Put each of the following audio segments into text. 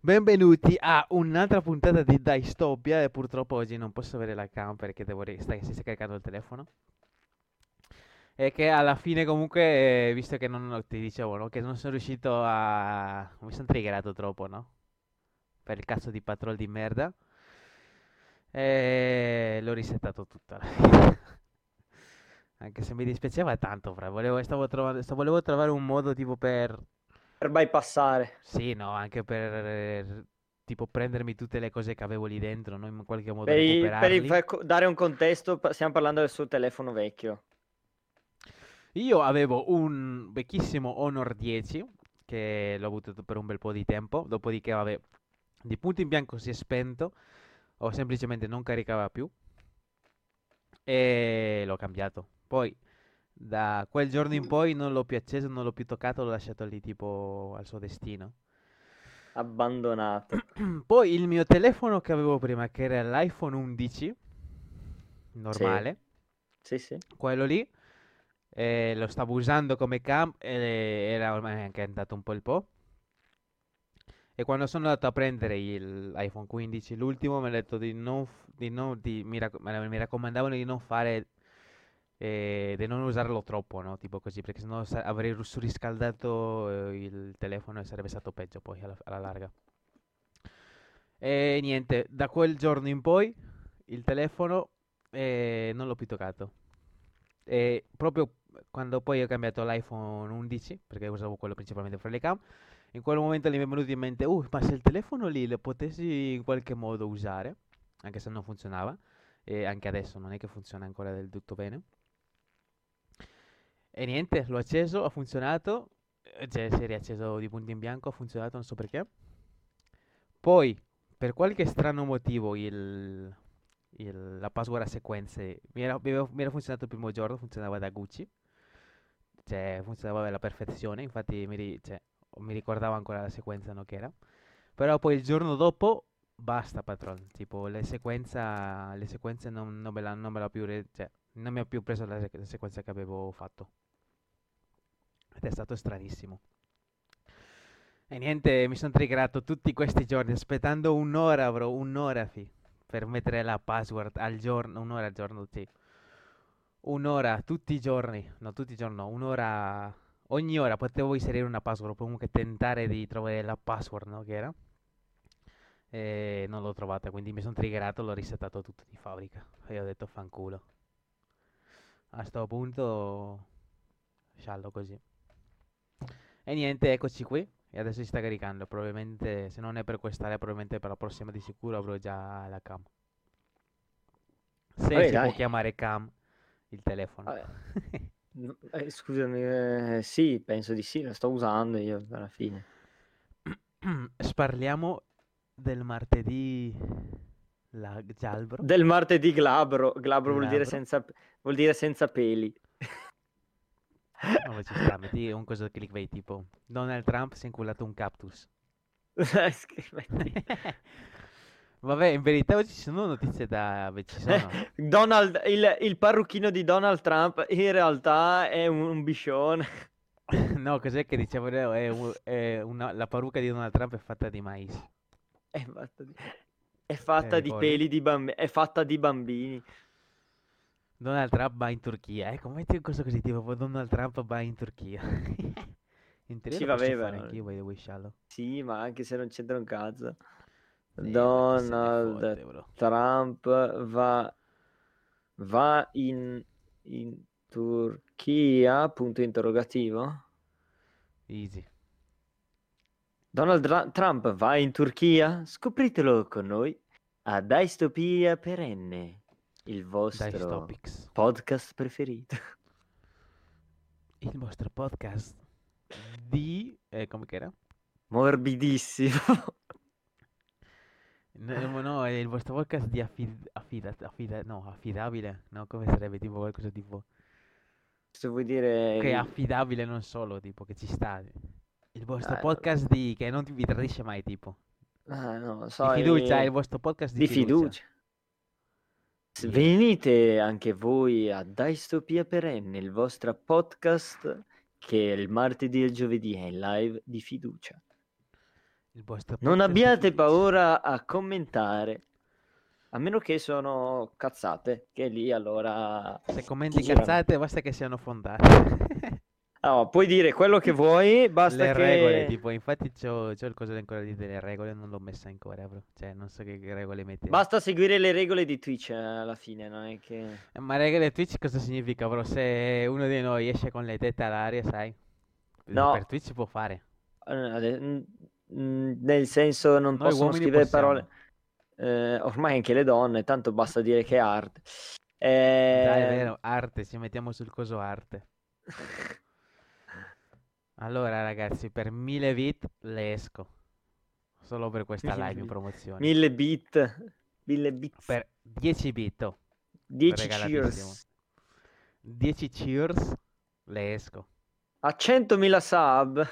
Benvenuti a un'altra puntata di Dystopia e purtroppo oggi non posso avere la cam perché devo sta- si sta caricando il telefono. E che alla fine comunque, eh, visto che non ti dicevo, no, che non sono riuscito a... mi sono triggerato troppo, no? Per il cazzo di patrol di merda. E l'ho risettato tutta. Anche se mi dispiaceva tanto, fra. Volevo, stavo trovando, sta- volevo trovare un modo tipo per... Per bypassare. Sì, no, anche per eh, tipo prendermi tutte le cose che avevo lì dentro, no? In qualche modo Per, i- per per dare un contesto, stiamo parlando del suo telefono vecchio. Io avevo un vecchissimo Honor 10 che l'ho avuto per un bel po' di tempo, dopodiché, vabbè, di punto in bianco si è spento o semplicemente non caricava più e l'ho cambiato. Poi da quel giorno in poi non l'ho più acceso, non l'ho più toccato, l'ho lasciato lì tipo al suo destino. Abbandonato. Poi il mio telefono che avevo prima, che era l'iPhone 11, normale, Sì, sì. quello lì, eh, lo stavo usando come cam e era ormai anche andato un po' il po'. E quando sono andato a prendere l'iPhone 15, l'ultimo, mi ha detto di non, f- di non- di- mi raccomandavano di non fare, eh, di non usarlo troppo, no? Tipo così, perché sennò avrei surriscaldato eh, il telefono e sarebbe stato peggio poi alla, alla larga. E niente, da quel giorno in poi il telefono eh, non l'ho più toccato. E proprio quando poi ho cambiato l'iPhone 11, perché usavo quello principalmente per le cam, in quel momento lì mi è venuto in mente, uh, ma se il telefono lì lo potessi in qualche modo usare, anche se non funzionava, e anche adesso non è che funziona ancora del tutto bene. E niente, l'ho acceso, ha funzionato, eh, cioè si è riacceso di punto in bianco, ha funzionato, non so perché. Poi, per qualche strano motivo, il, il- la password a sequenze mi era, mi era funzionato il primo giorno, funzionava da Gucci, cioè funzionava alla perfezione, infatti mi, cioè, mi ricordavo ancora la sequenza no, che era. Però poi il giorno dopo, basta patron, tipo le sequenza, le sequenze non, non me la, non me l'ha più, re- cioè, non mi ha più preso la, la sequenza che avevo fatto. Ed è stato stranissimo. E niente, mi sono triggerato tutti questi giorni, aspettando un'ora, bro, un'ora, fi, per mettere la password al giorno, un'ora al giorno, sì. Un'ora, tutti i giorni, no, tutti i giorni, no, un'ora, ogni ora potevo inserire una password, comunque tentare di trovare la password, no, che era. E non l'ho trovata, quindi mi sono triggerato, l'ho risettato tutto di fabbrica. E ho detto fanculo. A sto punto, sciallo così. E niente, eccoci qui. E adesso si sta caricando. Probabilmente, se non è per quest'area, probabilmente per la prossima di sicuro avrò già la cam. Se Vabbè, si può dai. chiamare cam il telefono. Vabbè. No, eh, scusami, eh, sì, penso di sì, lo sto usando io alla fine. Sparliamo del martedì la Gialbro. Del martedì glabro. Glabro vuol dire Glabro. senza, vuol dire senza peli. No, ma ci sta, metti un coso clickbait tipo Donald Trump si è inculato un cactus. Vabbè, in verità oggi ci sono notizie da... beh, ci sono. Donald, il, il parrucchino di Donald Trump in realtà è un, un biscione. No, cos'è che dicevano? È è una- la parrucca di Donald Trump è fatta di mais. È fatta di, è fatta Eh, di peli di bambini. È fatta di bambini. Donald Trump va in Turchia. Ecco, metti un coso così, tipo Donald Trump va in Turchia. In teoria Sì, lo vabbè, fare ma- anch'io, by the way, shallow. Sì, ma anche se non c'entra un cazzo. Sì, Donald fotte. Trump va, va in, in Turchia? Punto interrogativo. Easy. Donald Dra- Trump va in Turchia? Scopritelo con noi a Dystopia Perenne, il vostro podcast preferito. Il vostro podcast di... Eh, come che era? Morbidissimo. No, no, è il vostro podcast di affid- affida- affida- no, affidabile, no, come sarebbe tipo qualcosa tipo Se vuoi dire... che è il- affidabile non solo, tipo che ci sta. Il vostro Ah, podcast di che non ti vi tradisce mai, tipo. Ah, no, Di so, fiducia, è il- il vostro podcast di di fiducia. fiducia. S- Venite anche voi a Dystopia Perenne, il vostro podcast che il martedì e il giovedì è in live di fiducia. Il vostro Non podcast abbiate Twitch. paura a commentare. A meno che sono cazzate, che lì allora... Se commenti cazzate, basta che siano fondate. No, puoi dire quello che vuoi, basta Le che... regole, tipo, infatti c'ho, c'ho il coso ancora lì delle regole, non l'ho messa ancora, bro. Cioè, non so che regole metti. Basta seguire le regole di Twitch eh, alla fine, non è che... Eh, Ma regole Twitch cosa significa, bro? Se uno di noi esce con le tette all'aria, sai? No. Per Twitch si può fare. Eh, Nel senso non Noi possono scrivere possiamo. parole... Eh, ormai anche le donne, tanto basta dire che è art. Dai, è Eh, vero, arte, ci mettiamo sul coso arte. Allora, ragazzi, per 1000 bit le esco. Solo per questa live in promozione. Mille bit. Mille bit. Per 10 bit, oh, 10 regalatissimo. cheers. 10 cheers, le esco. A 100.000 sub.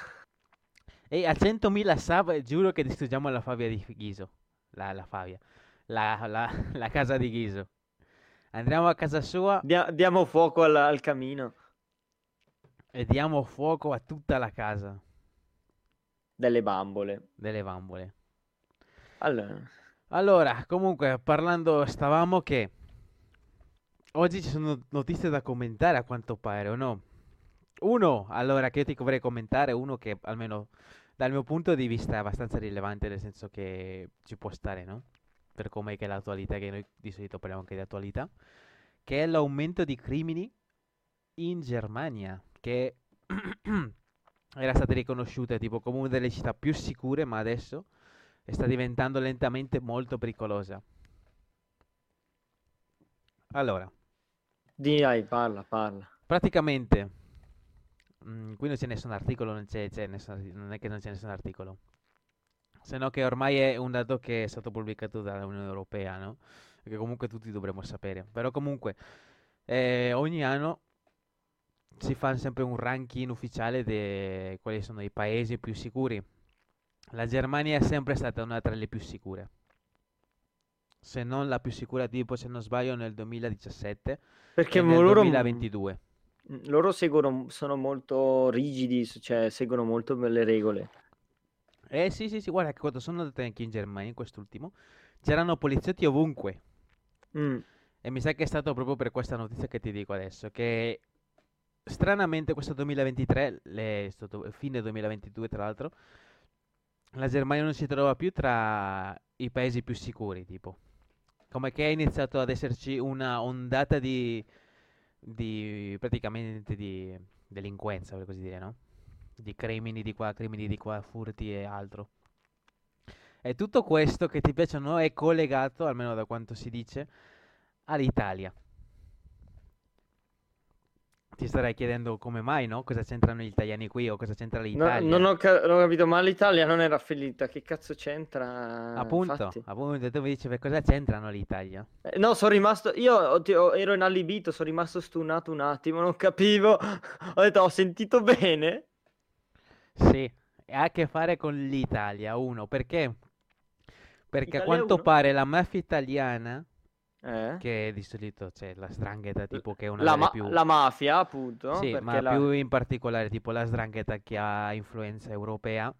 E a 100.000 sub giuro che distruggiamo la Fabia di Ghiso. La, la Fabia. La, la- la casa di Ghiso. Andremo a casa sua dia- diamo fuoco al, al camino e diamo fuoco a tutta la casa delle bambole. delle bambole. Allora, Allora, comunque, parlando, stavamo che oggi ci sono notizie da commentare a quanto pare, o no? Uno, allora, che io ti vorrei commentare, uno che almeno dal mio punto di vista è abbastanza rilevante, nel senso che ci può stare, no? Per come è che l'attualità, che noi di solito parliamo anche di attualità, che è l'aumento di crimini in Germania, che era stata riconosciuta tipo come una delle città più sicure, ma adesso sta diventando lentamente molto pericolosa. Allora, di dai, parla, parla. praticamente, mm, qui non c'è nessun articolo, non, c'è, c'è nessun- non è che non c'è nessun articolo, se no che ormai è un dato che è stato pubblicato dall'Unione Europea, no? Che comunque tutti dovremmo sapere. Però comunque, eh, ogni anno si fa sempre un ranking ufficiale di quali sono i paesi più sicuri. La Germania è sempre stata una tra le più sicure. Se non la più sicura, tipo se non sbaglio, nel 2017 Perché e nel loro, 2022. mm, loro seguono, sono molto rigidi, cioè seguono molto le regole. Eh sì, sì, sì, guarda che quando sono andato anche in Germania, in quest'ultimo, c'erano poliziotti ovunque. Mm, E mi sa che è stato proprio per questa notizia che ti dico adesso, che stranamente questo 2023, le- fine 2022 tra l'altro, la Germania non si trova più tra i paesi più sicuri, tipo. Come che è iniziato ad esserci una ondata di, di praticamente di delinquenza, per così dire, no? Di crimini di qua, crimini di qua, furti e altro. E tutto questo che ti piace o no è collegato, almeno da quanto si dice, all'Italia. Ti starei chiedendo come mai, no? Cosa c'entrano gli italiani qui o cosa c'entra no- l'Italia? non ho, ca- non ho capito, ma l'Italia non era fallita, che cazzo c'entra? Appunto, infatti? appunto, tu mi dici per cosa c'entrano l'Italia? Eh, No, sono rimasto. Io ti- ero inallibito, sono rimasto stunato un attimo, non capivo. Ho detto, ho sentito bene. Sì, ha a che fare con l'Italia, uno, perché? Perché a Italia quanto uno? pare la mafia italiana, Eh? che di solito c'è la 'ndrangheta, tipo che è una La, delle ma- più... la mafia, appunto. Sì, perché ma la- più in particolare tipo la 'ndrangheta che ha influenza europea,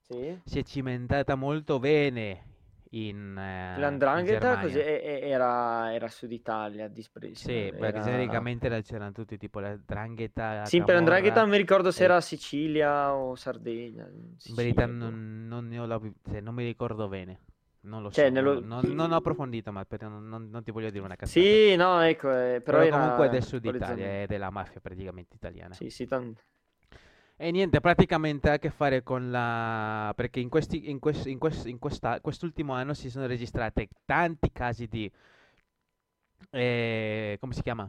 Sì. si è cimentata molto bene in, eh, in L'andrangheta e- era, era Sud Italia, dispreso. Sì, perché era... genericamente la- c'erano tutti tipo la 'ndrangheta, la Sì, per Andrangheta camorra. non mi ricordo se e- era Sicilia o Sardegna. In verità Sicilia, non, non ne ho la- cioè, non mi ricordo bene, non lo Cioè, so, nello- non, non- ho approfondito, ma non, non- non ti voglio dire una cazzata. Sì, no, ecco, eh, però, Però comunque del sud. Italia, è della mafia praticamente italiana. Sì, sì, tan- E niente, praticamente ha a che fare con la... perché in, questi, in, quest- in quest- in questa- quest'ultimo anno si sono registrati tanti casi di... eh, come si chiama?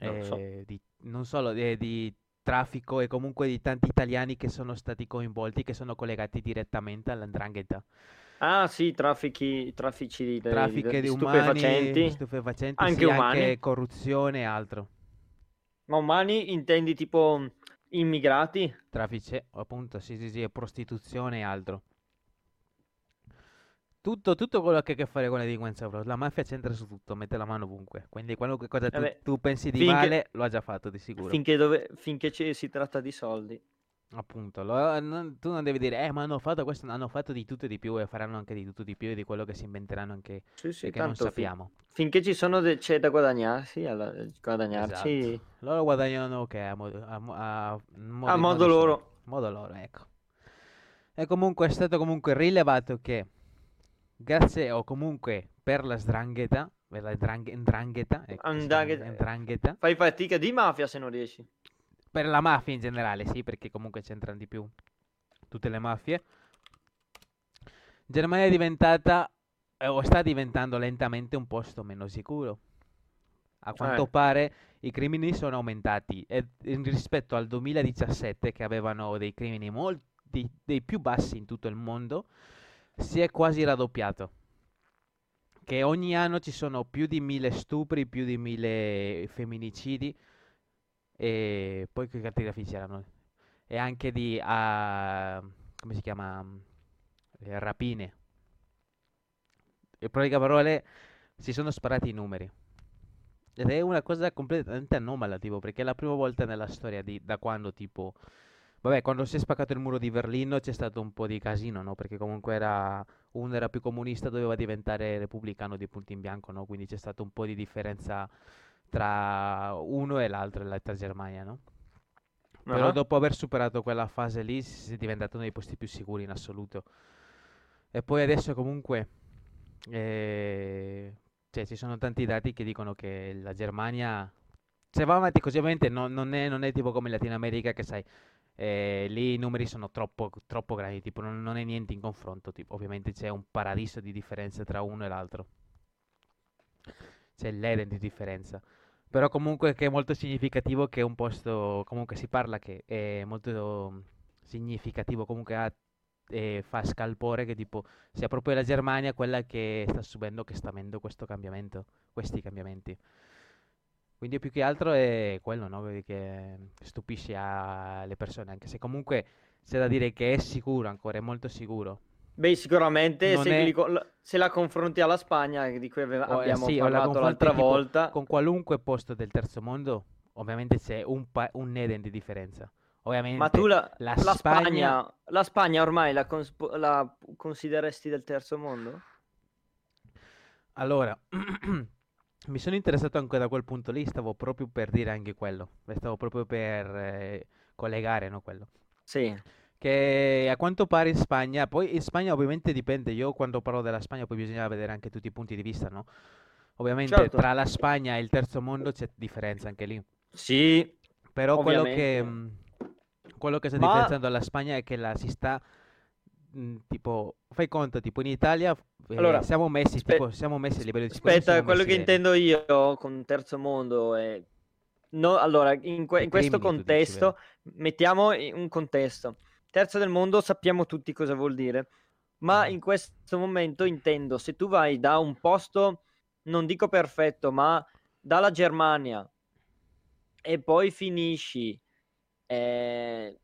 Non so. Eh, di- non solo eh, di traffico e comunque di tanti italiani che sono stati coinvolti, che sono collegati direttamente all'andrangheta. Ah, sì, traffici, traffici di, di- Traffiche di di stupefacenti. umani, stupefacenti, Anche sì, umani. anche corruzione e altro. Ma umani intendi tipo immigrati? Traffici, appunto, sì, sì, sì, prostituzione e altro. Tutto, tutto quello che ha a che fare con la delinquenza, bro. La mafia c'entra su tutto, mette la mano ovunque. Quindi qualunque cosa tu, Vabbè, tu pensi di finché- male, lo ha già fatto, di sicuro. Finché, dove- finché ci- si tratta di soldi. Appunto, lo- non- tu non devi dire, eh, ma hanno fatto questo, hanno fatto di tutto e di più e faranno anche di tutto e di più e di quello che si inventeranno anche Sì, e sì, che non tanto fin- sappiamo. finché ci sono de- c'è da guadagnarsi, alla- guadagnarci Esatto. Loro guadagnano che a modo, a, mo- a a modi- modo loro. suoi. Modo loro, ecco. E comunque è stato comunque rilevato che grazie o comunque per la sdrangheta, per la drang- ndrangheta, ecco, si chiama Andaghe- ndrangheta, Fai fatica di mafia se non riesci. Per la mafia in generale, sì, perché comunque c'entrano di più tutte le mafie. Germania è diventata eh, o sta diventando lentamente un posto meno sicuro. A quanto Eh. pare i crimini sono aumentati e rispetto al 2017 che avevano dei crimini molti dei più bassi in tutto il mondo si è quasi raddoppiato. Che ogni anno ci sono più di mille stupri, più di mille femminicidi e poi che altri grafici c'erano? E anche di ah, come si chiama? Eh, rapine. In pratica parole si sono sparati i numeri. Ed è una cosa completamente anomala, tipo, perché è la prima volta nella storia di, da quando, tipo, vabbè, quando si è spaccato il muro di Berlino c'è stato un po' di casino, no? Perché comunque era, uno era più comunista, doveva diventare repubblicano di punto in bianco, no? Quindi c'è stato un po' di differenza tra uno e l'altro, la- tra Germania, no? Però Ah. dopo aver superato quella fase lì si è diventato uno dei posti più sicuri in assoluto. E poi adesso comunque eh, cioè, ci sono tanti dati che dicono che la Germania, se va avanti così ovviamente non, non è, non è tipo come in Latino America che sai, eh, lì i numeri sono troppo, troppo grandi, tipo non, non è niente in confronto, tipo, ovviamente c'è un paradiso di differenza tra uno e l'altro. C'è l'Eden di differenza. Però comunque che è molto significativo che un posto, comunque si parla che è molto significativo, comunque ha- eh, fa scalpore che tipo sia proprio la Germania quella che sta subendo, che sta avendo questo cambiamento, questi cambiamenti. Quindi più che altro è quello, no? Vedi Che stupisce le persone, anche se comunque c'è da dire che è sicuro ancora, è molto sicuro. Beh, sicuramente se, è- li la- se la confronti alla Spagna, di cui ave- O, eh, abbiamo sì, la parlato confronti l'altra tipo volta, con qualunque posto del terzo mondo, ovviamente c'è un, pa- un Eden di differenza. Ovviamente ma tu la, la la Spagna- Spagna, la Spagna ormai la, cons- la consideresti del terzo mondo? Allora, mi sono interessato anche da quel punto lì, stavo proprio per dire anche quello, stavo proprio per eh, collegare, no, quello. Sì, Che a quanto pare in Spagna, poi in Spagna ovviamente dipende, io quando parlo della Spagna poi bisogna vedere anche tutti i punti di vista, no? Ovviamente Certo. tra la Spagna e il terzo mondo c'è differenza anche lì. sì, Però quello che, Ovviamente. mh, quello che sta Ma- differenziando la Spagna è che la si sta, mh, tipo, fai conto, tipo in Italia eh, Allora, siamo messi, aspe- tipo, siamo messi a livello di sicurezza, aspetta, quello che bene. intendo io con terzo mondo è... No, allora, in, que- in questo dici, contesto, mettiamo in un contesto. Terzo del mondo sappiamo tutti cosa vuol dire, ma Mhm. in questo momento intendo, se tu vai da un posto, non dico perfetto, ma dalla Germania e poi finisci eh,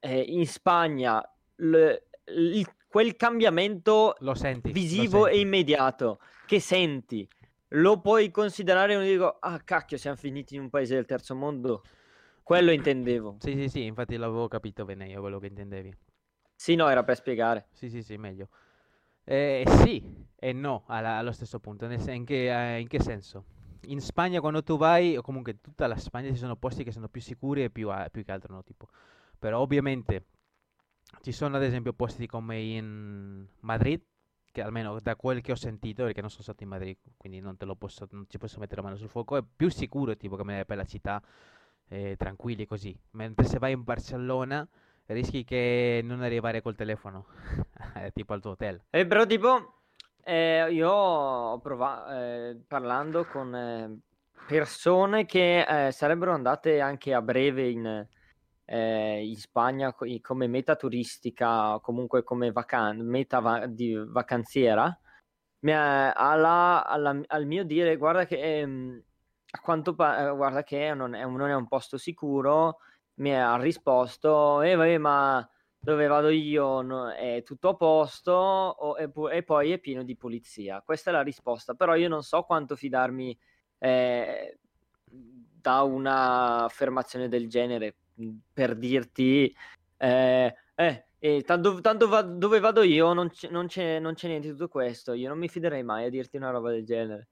eh, in Spagna, l- il- quel cambiamento senti, visivo e immediato che senti, lo puoi considerare uno dico, ah cacchio, siamo finiti in un paese del terzo mondo. Quello intendevo. Sì, sì, sì, infatti l'avevo capito bene io quello che intendevi. Sì, no, era per spiegare. Sì, sì, sì, meglio. Eh, sì e no alla- allo stesso punto. nel sen- in che, eh, in che senso? In Spagna quando tu vai, o comunque in tutta la Spagna ci sono posti che sono più sicuri e più, a- più che altro no, tipo. Però ovviamente ci sono ad esempio posti come in Madrid, che almeno da quel che ho sentito, perché non sono stato in Madrid, quindi non te lo posso, non ci posso mettere la mano sul fuoco, è più sicuro tipo come per la città, eh, tranquilli così. Mentre se vai in Barcellona rischi che non arrivare col telefono, eh, tipo al tuo hotel. Eh, però tipo, eh, io ho provato, parlando con eh, persone che eh, sarebbero andate anche a breve in, eh, in Spagna come meta turistica, comunque come vacan- meta va- di vacanziera, mi alla- alla- al mio dire, guarda che ehm, a quanto pa- eh, guarda che non è, non è un posto sicuro, mi ha risposto, eh, vabbè, ma dove vado io no- è tutto a posto o- e, e poi è pieno di polizia. Questa è la risposta, però io non so quanto fidarmi eh, da un'affermazione del genere, per dirti, eh, eh, eh tanto, tanto va, dove vado io non c'è, non, c'è, non c'è niente di tutto questo, io non mi fiderei mai a dirti una roba del genere.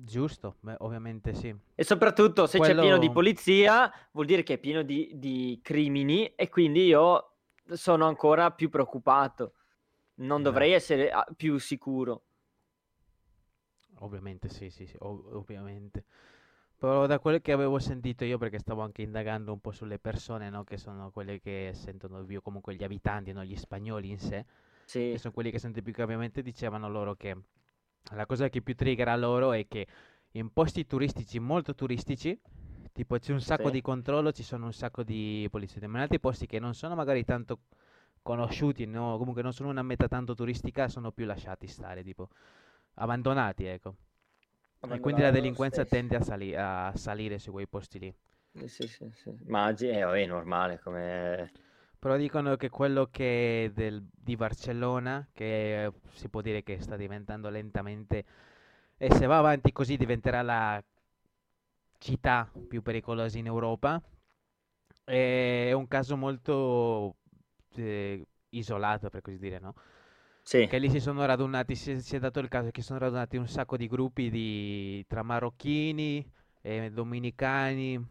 Giusto, beh, ovviamente sì. E soprattutto se Quello... c'è pieno di polizia, vuol dire che è pieno di, di crimini e quindi io sono ancora più preoccupato. Non dovrei essere ah, più sicuro. Ovviamente sì, sì, sì, ov- ovviamente. Però da quello che avevo sentito io, perché stavo anche indagando un po' sulle persone, no? Che sono quelle che sentono più, comunque gli abitanti, no? Gli spagnoli in sé, sì. che sono quelli che sentono più cambiamenti, dicevano loro che la cosa che più triggera loro è che in posti turistici, molto turistici, tipo c'è un sacco sì. di controllo, ci sono un sacco di poliziotti, ma in altri posti che non sono magari tanto conosciuti, no? comunque non sono una meta tanto turistica, sono più lasciati stare, tipo abbandonati, ecco. E quindi la delinquenza tende a, sali- a, salire su quei posti lì. Sì, sì, sì. Ma è normale come... Però dicono che quello che del, di Barcellona, che si può dire che sta diventando lentamente, e se va avanti così diventerà la città più pericolosa in Europa, è un caso molto eh, isolato, per così dire, no? Sì. Che lì si sono radunati, si, si, è dato il caso che si sono radunati un sacco di gruppi di, tra marocchini, eh, dominicani,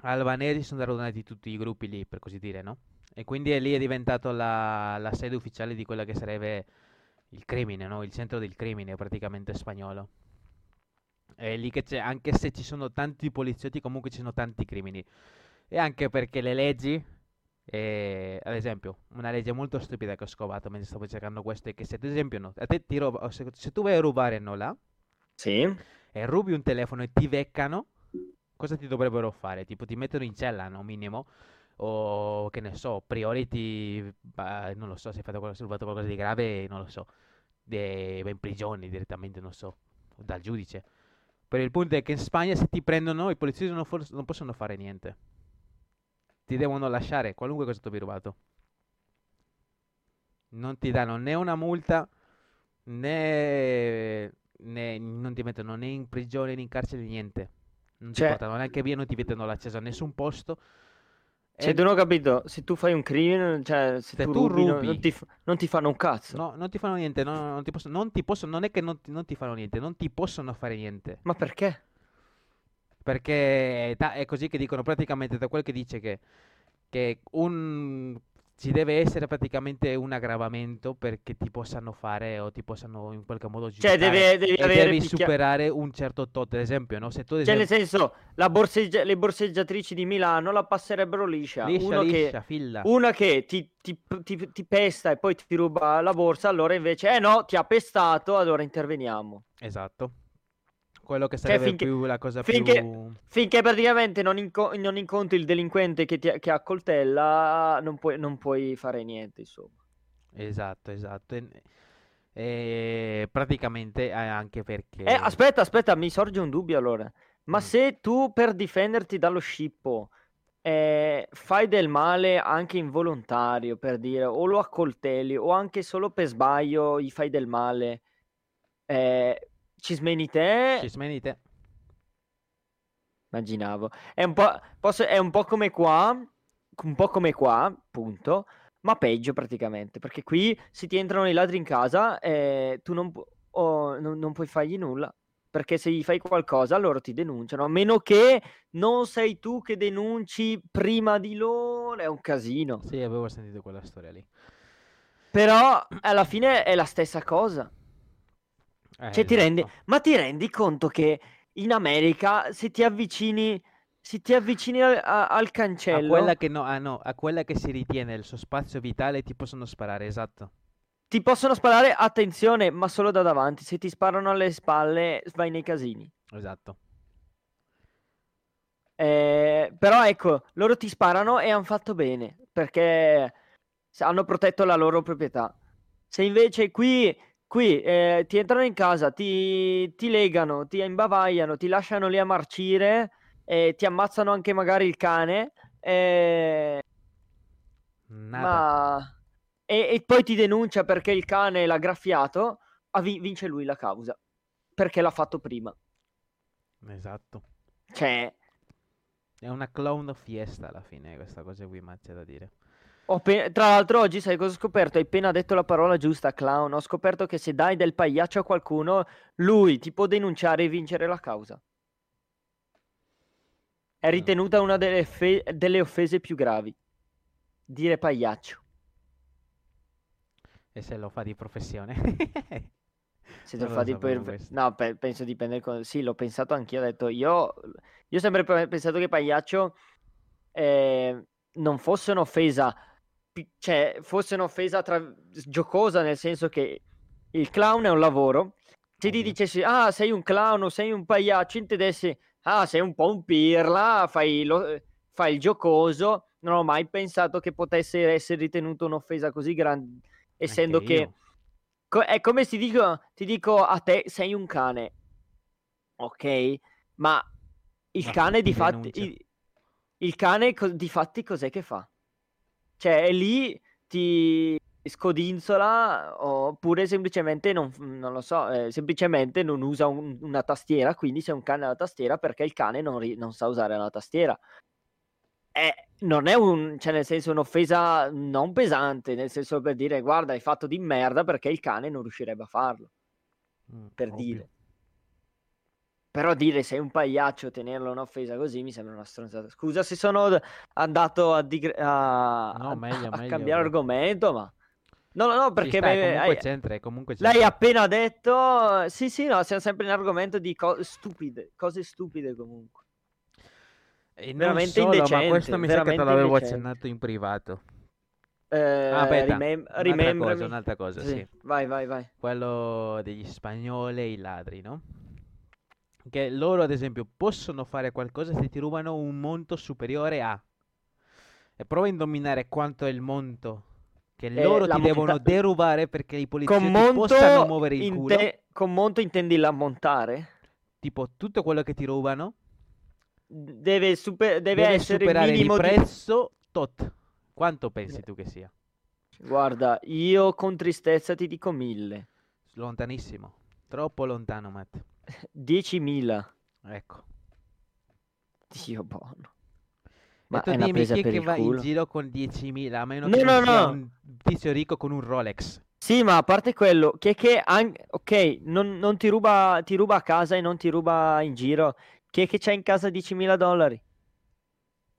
albanesi, sono radunati tutti i gruppi lì, per così dire, no? E quindi è lì è diventato la, la sede ufficiale di quello che sarebbe il crimine, no? Il centro del crimine praticamente spagnolo. È lì che c'è, anche se ci sono tanti poliziotti, comunque ci sono tanti crimini. E anche perché le leggi e, ad esempio, una legge molto stupida che ho scovato mentre stavo cercando questo è che se ad esempio no, a te ti ruba, se, se, tu vai a rubare no là sì. e rubi un telefono e ti beccano, cosa ti dovrebbero fare? Tipo ti mettono in cella, no? Minimo. O che ne so, priority, bah, non lo so, se hai fatto qualcosa, rubato qualcosa di grave, non lo so, de, va in prigione direttamente, non so, dal giudice. Però il punto è che in Spagna se ti prendono i poliziotti non, for- non possono fare niente ti devono lasciare qualunque cosa tu abbia rubato. Non ti danno né una multa né, né non ti mettono né in prigione né in carcere niente. Non cioè, ti portano neanche via, non ti mettono l'accesso a nessun posto. Cioè, tu non ho capito, se tu fai un crimine, cioè, se, se tu, tu rubi, rubi non, ti, non, ti, fanno un cazzo. No, non ti fanno niente, no, non, ti possono, non, ti possono, non è che non ti, non ti fanno niente, non ti possono fare niente. Ma perché? Perché è così che dicono praticamente da quel che dice che, che un, ci deve essere praticamente un aggravamento perché ti possano fare o ti possano in qualche modo giudicare. Cioè devi, devi, devi picchia... superare un certo tot, ad esempio, no? Se tu ad esempio... Cioè nel senso, borseggia... le borseggiatrici di Milano la passerebbero liscia. Liscia, liscia, che... filla. Una che ti, ti, ti, ti, pesta e poi ti ruba la borsa, allora invece, eh no, ti ha pestato, allora interveniamo. Esatto quello che cioè, sarebbe cioè, finché, più la cosa finché, più... Finché praticamente non, inco- non incontri il delinquente che, ti, che accoltella, non puoi, non puoi fare niente, insomma. Esatto, esatto. E, e praticamente anche perché... Eh, aspetta, aspetta, mi sorge un dubbio allora. Ma mm. se tu per difenderti dallo scippo eh, fai del male anche involontario, per dire, o lo accoltelli, o anche solo per sbaglio gli fai del male, eh, ci smeni te. Ci smeni te. Immaginavo. È un po', posso, è un po' come qua, un po' come qua, appunto, ma peggio praticamente, perché qui se ti entrano i ladri in casa, eh, tu non, oh, non, non puoi fargli nulla, perché se gli fai qualcosa loro ti denunciano, a meno che non sei tu che denunci prima di loro, è un casino. Sì, avevo sentito quella storia lì. Però alla fine è la stessa cosa. Eh, cioè, ti rendi... Esatto. Ma ti rendi conto che in America se ti avvicini, se ti avvicini al, a, al cancello... A quella, che no, ah, no, a quella che si ritiene il suo spazio vitale ti possono sparare, esatto. Ti possono sparare, attenzione, ma solo da davanti. Se ti sparano alle spalle, vai nei casini. Esatto. Eh, però ecco, loro ti sparano e hanno fatto bene, perché hanno protetto la loro proprietà. Se invece qui Qui eh, ti entrano in casa, ti, ti legano, ti imbavagliano, ti lasciano lì a marcire, eh, ti ammazzano anche magari il cane. Eh... Ma... E, e, poi ti denuncia perché il cane l'ha graffiato, ah, vince lui la causa. Perché l'ha fatto prima. Esatto. Cioè... È una clown fiesta alla fine questa cosa qui, ma c'è da dire. Pe- Tra l'altro oggi sai cosa ho scoperto? Hai appena detto la parola giusta, clown. Ho scoperto che se dai del pagliaccio a qualcuno, lui ti può denunciare e vincere la causa. È Mm. ritenuta una delle, fe- delle offese più gravi. Dire pagliaccio. E se lo fa di professione. Se lo fa di per-. No, pe- penso dipende. co- Sì, l'ho pensato anch'io. Ho detto io. Io ho sempre pe- pensato che pagliaccio eh, non fosse un'offesa. Cioè, fosse un'offesa tra... giocosa, nel senso che il clown è un lavoro. Se ti dicessi, ah, sei un clown o sei un pagliaccio, intendessi, ah, sei un po' un pirla, fai, lo- fai il giocoso. Non ho mai pensato che potesse essere ritenuto un'offesa così grande, essendo Anche che. io. È come se ti dico, ti dico a te sei un cane, ok? Ma il cane di ti fatti, il cane co- di fatti cos'è che fa? Cioè è lì ti scodinzola oppure semplicemente non, non lo so, eh, semplicemente non usa un- una tastiera, quindi sei un cane alla tastiera perché il cane non, ri- non sa usare la tastiera. Eh, non è un, cioè nel senso un'offesa non pesante, nel senso per dire guarda hai fatto di merda perché il cane non riuscirebbe a farlo, Mm, per ovvio. dire. Però dire sei un pagliaccio, tenerlo un'offesa così mi sembra una stronzata. Scusa se sono andato a, digre- a- No, a- meglio, a meglio, cambiare bro. argomento, ma... No, no, no, perché sta, me- comunque hai- c'entra, comunque l'hai c'entra. appena detto... Sì, sì, no, siamo sempre in argomento di cose stupide, cose stupide comunque. E veramente solo, ma indecente, questo mi sa che te l'avevo indecente. accennato in privato. Eh, Ah, aspetta, remem- un'altra cosa, un'altra cosa, sì. Vai, vai, vai. Quello degli spagnoli e i ladri, no? Che loro, ad esempio, possono fare qualcosa se ti rubano un monto superiore a. E prova a indovinare quanto è il monto che Eh, loro ti devono monta- derubare perché i poliziotti monto, possano muovere il culo. inte- con monto intendi l'ammontare? Tipo, tutto quello che ti rubano Deve, super- deve deve essere il superare minimo di di... prezzo tot. Quanto pensi tu che sia? Guarda, io con tristezza ti dico mille. Lontanissimo. Troppo lontano, Matt. 10.000. Ecco. Dio buono. Ma tu è una presa chi per che il va in culo. giro con 10.000, a meno No, che non no, sia no. un tizio ricco con un Rolex. Sì, ma a parte quello, che, che an- ok, non, non ti ruba, ti ruba a casa e non ti ruba in giro. Chi è che c'ha in casa 10.000 dollari?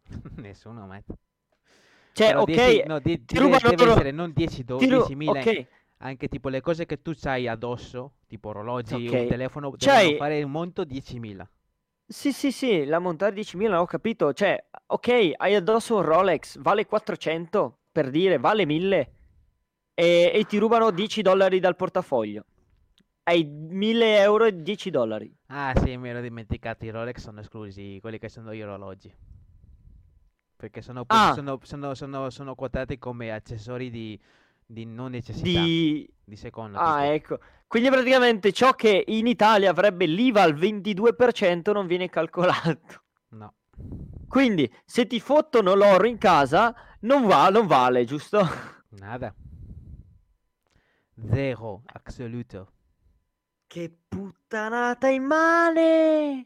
Nessuno, Matt. Cioè, ok, 10 no, di- ti deve, rubano deve loro- essere non 10, do- ti ru- 10.000, ok, anche tipo le cose che tu hai addosso, tipo orologi, Ok. un telefono, devono fare un monto 10.000. Sì, sì, sì, la montare 10.000 ho capito. Cioè, ok, hai addosso un Rolex, vale 400, per dire, vale 1000 e, e ti rubano 10 dollari dal portafoglio. Hai 1000 euro e 10 dollari. Ah sì, mi ero dimenticato, i Rolex sono esclusi, quelli che sono gli orologi. Perché sono, Ah. sono, sono, sono, sono quotati come accessori di, di non necessità, di, Di... seconda. Ah, tipo. ecco. Quindi praticamente ciò che in Italia avrebbe l'IVA al 22% non viene calcolato. No. Quindi, se ti fottono l'oro in casa, non va, non vale, giusto? Nada. Zero, assoluto. Che puttanata in male!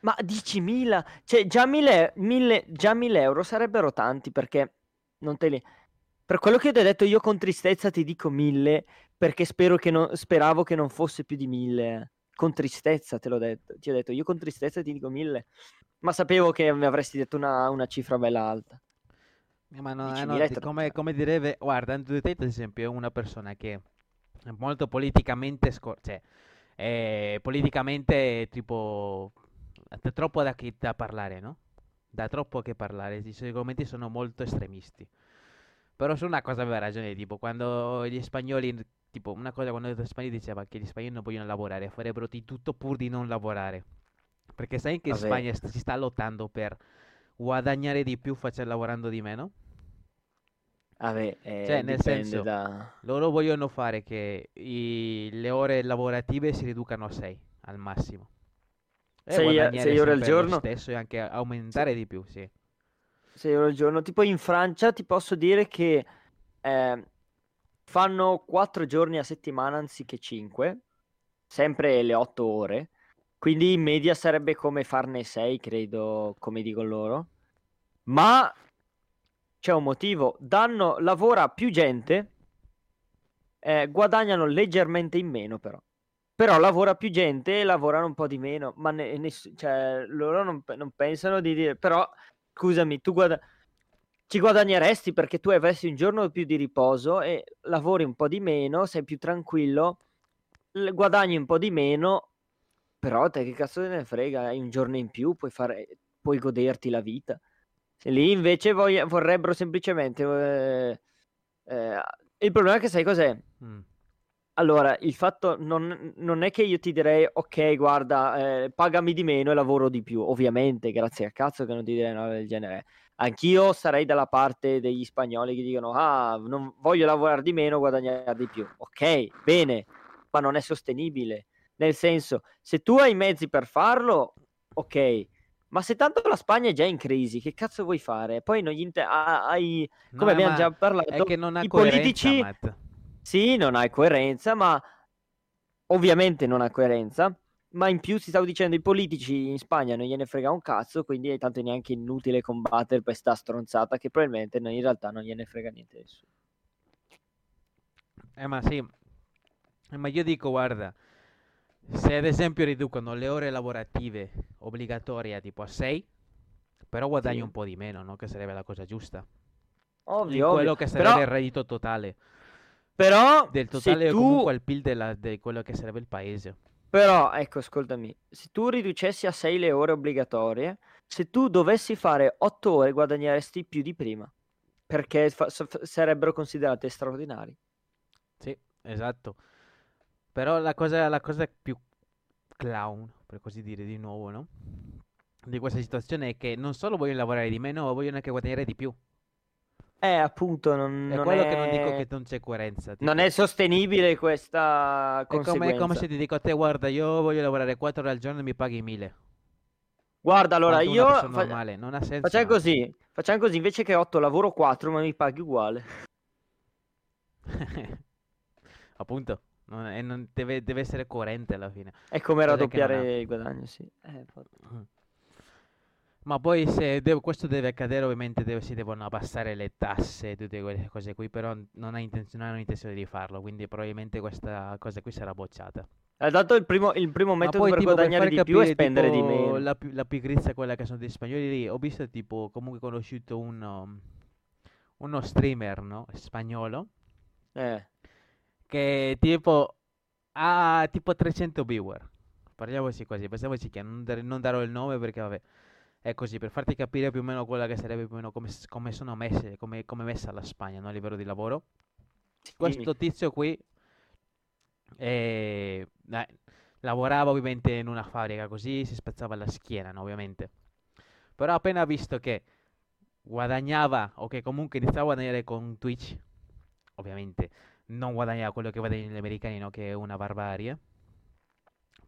Ma 10.000, cioè già 1000, 1000 già 1000 euro sarebbero tanti perché non te li... Per quello che ti ho detto io con tristezza ti dico 1000 perché spero che non, speravo che non fosse più di 1000. Con tristezza te l'ho detto, ti ho detto io con tristezza ti dico 1000, ma sapevo che mi avresti detto una, una cifra bella alta. Eh, Ma no, eh, 10.000 no, è di- troppo. come, come direbbe, guarda, Andrew Tate ad esempio è una persona che è molto politicamente, scor- cioè, è politicamente tipo, ha troppo da, che- da parlare, no? Da troppo che parlare, i suoi argomenti sono molto estremisti. Però su una cosa aveva ragione, tipo, quando gli spagnoli, tipo, una cosa quando gli spagnoli diceva che gli spagnoli non vogliono lavorare, farebbero di tutto pur di non lavorare. Perché sai che in Vabbè. Spagna si sta lottando per guadagnare di più facendo lavorando di meno? Vabbè, eh, Cioè, nel senso, da... Loro vogliono fare che i- le ore lavorative si riducano a 6 al massimo. E Sei- guadagnare sei ore al giorno? stesso e anche aumentare di più, sì. 6 euro al giorno. Tipo in Francia ti posso dire che eh, fanno 4 giorni a settimana anziché 5, sempre le 8 ore, Quindi in media sarebbe come farne 6, credo, come dicono loro. Ma c'è un motivo. Danno, lavora più gente, eh, guadagnano leggermente in meno però. Però lavora più gente e lavorano un po' di meno. Ma ne, ne, cioè, loro non, non, pensano di dire... Però, scusami, tu guarda... Ci guadagneresti perché tu avresti un giorno più di riposo e lavori un po' di meno, sei più tranquillo, guadagni un po' di meno però te che cazzo te ne frega, hai un giorno in più, puoi, fare, puoi goderti la vita. E lì invece voglia, vorrebbero semplicemente... Eh, eh, il problema è che sai cos'è? Mm. Allora, il fatto non, non, è che io ti direi, ok, guarda, eh, pagami di meno e lavoro di più. Ovviamente, grazie a cazzo che non ti direi una del genere. Anch'io sarei dalla parte degli spagnoli che dicono, ah, non voglio lavorare di meno, guadagnare di più. Ok, bene, ma non è sostenibile. Nel senso, se tu hai i mezzi per farlo, ok. Ma se tanto la Spagna è già in crisi, che cazzo vuoi fare? Poi non gli inter- hai, come no, abbiamo già parlato, i politici... Matt. Sì, non hai coerenza, ma ovviamente non ha coerenza. Ma in più si stavo dicendo i politici in Spagna non gliene frega un cazzo, quindi è tanto neanche inutile combattere questa stronzata che probabilmente in realtà non gliene frega niente nessuno. Eh ma sì, ma io dico guarda, se ad esempio riducono le ore lavorative obbligatorie tipo a 6, però guadagni sì. un po' di meno, no? Che sarebbe la cosa giusta. Ovvio, In quello ovvio. che sarebbe però, il reddito totale. Però del totale tu... comunque il PIL della, di quello che sarebbe il paese. Però, ecco, ascoltami, se tu riducessi a 6 le ore obbligatorie, se tu dovessi fare 8 ore guadagneresti più di prima, perché fa- sarebbero considerate straordinari. Sì, esatto. Però la cosa, la cosa più clown, per così dire di nuovo, no? Di questa situazione è che non solo vogliono lavorare di meno, ma vogliono anche guadagnare di più. Eh, appunto, non, è non quello è... che non dico che non c'è coerenza. Tipo. Non è sostenibile questa conseguenza. È come, come, se ti dico a te, guarda, io voglio lavorare 4 ore al giorno e mi paghi 1000. Guarda, allora io... Fa... Normale. Non ha senso. Facciamo così, facciamo così, invece che 8 lavoro 4, ma mi paghi uguale. appunto. Non è, non deve, deve, essere coerente alla fine. È come raddoppiare il guadagno, sì. Eh. Ma poi se deve, questo deve accadere, ovviamente deve, si devono abbassare le tasse e tutte quelle cose qui, però non ha intenzione, intenzione di farlo, quindi probabilmente questa cosa qui sarà bocciata. Ha dato il primo, il primo metodo per guadagnare per di più e spendere tipo, di meno. La, la pigrizia quella che sono dei spagnoli lì, ho visto tipo comunque conosciuto uno, uno streamer, no? Spagnolo. Eh che tipo ha tipo 300 viewer. Parliamoci così, pensiamoci che non, non, darò il nome perché vabbè, è così, per farti capire più o meno quella che sarebbe più o meno come, come sono messe, come, come messa la Spagna no? a livello di lavoro. Questo tizio qui eh, eh, lavorava ovviamente in una fabbrica così si spezzava la schiena, no? ovviamente. Però appena visto che guadagnava o che comunque iniziava a guadagnare con Twitch, ovviamente non guadagna quello che guadagnano gli americani, no? che è una barbarie.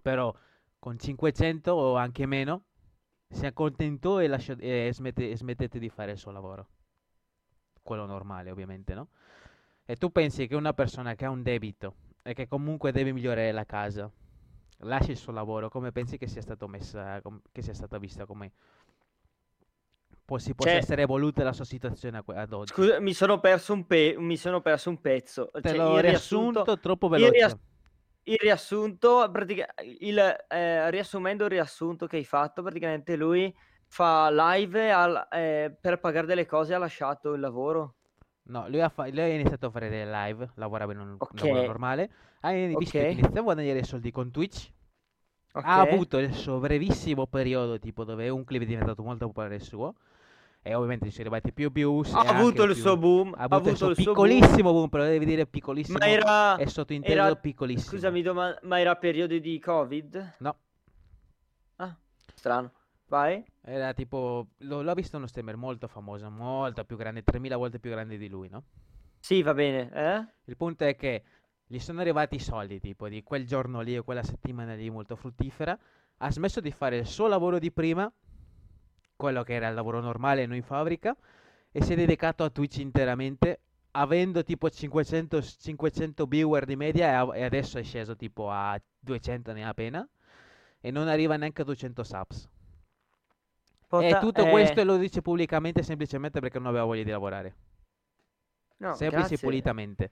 Però con 500 o anche meno si accontentò e, lasciò, e, smette, e smettete di fare il suo lavoro. Quello normale, ovviamente, no? E tu pensi che una persona che ha un debito e che comunque deve migliorare la casa lasci il suo lavoro, come pensi che sia stato messa, che sia stata vista come si possa cioè, essere evoluta la sua situazione ad oggi. Scusa, mi sono perso un, pe- mi sono perso un pezzo. Te cioè, l'ho riassunto, riassunto troppo veloce. Il, riass- il riassunto, pratica- il, eh, riassumendo il riassunto che hai fatto, praticamente lui fa live al, eh, per pagare delle cose ha lasciato il lavoro. No, lui ha, fa- lui ha, iniziato a fare delle live, lavorava in un okay. lavoro normale, ha visto okay. a guadagnare soldi con Twitch, okay. ha avuto il suo brevissimo periodo, tipo dove un clip è diventato molto popolare il suo, e ovviamente ci sono arrivati più views. Ha avuto il più... suo boom. Ha avuto, ha avuto il suo, il piccolissimo boom. boom. però devi dire piccolissimo. Ma era... È sottointeso era... piccolissimo. Scusami, doma... ma era periodo di Covid? No. Ah, strano. Vai. Era tipo... L- l'ho visto uno streamer molto famoso, molto più grande, 3000 volte più grande di lui, no? Sì, va bene. Eh? Il punto è che gli sono arrivati i soldi, tipo, di quel giorno lì o quella settimana lì molto fruttifera. Ha smesso di fare il suo lavoro di prima quello che era il lavoro normale noi in fabbrica e si è dedicato a Twitch interamente avendo tipo 500, 500 viewer di media e, adesso è sceso tipo a 200 ne appena e non arriva neanche a 200 subs. Pota- e tutto eh, questo lo dice pubblicamente semplicemente perché non aveva voglia di lavorare. no, Semplice grazie. e pulitamente.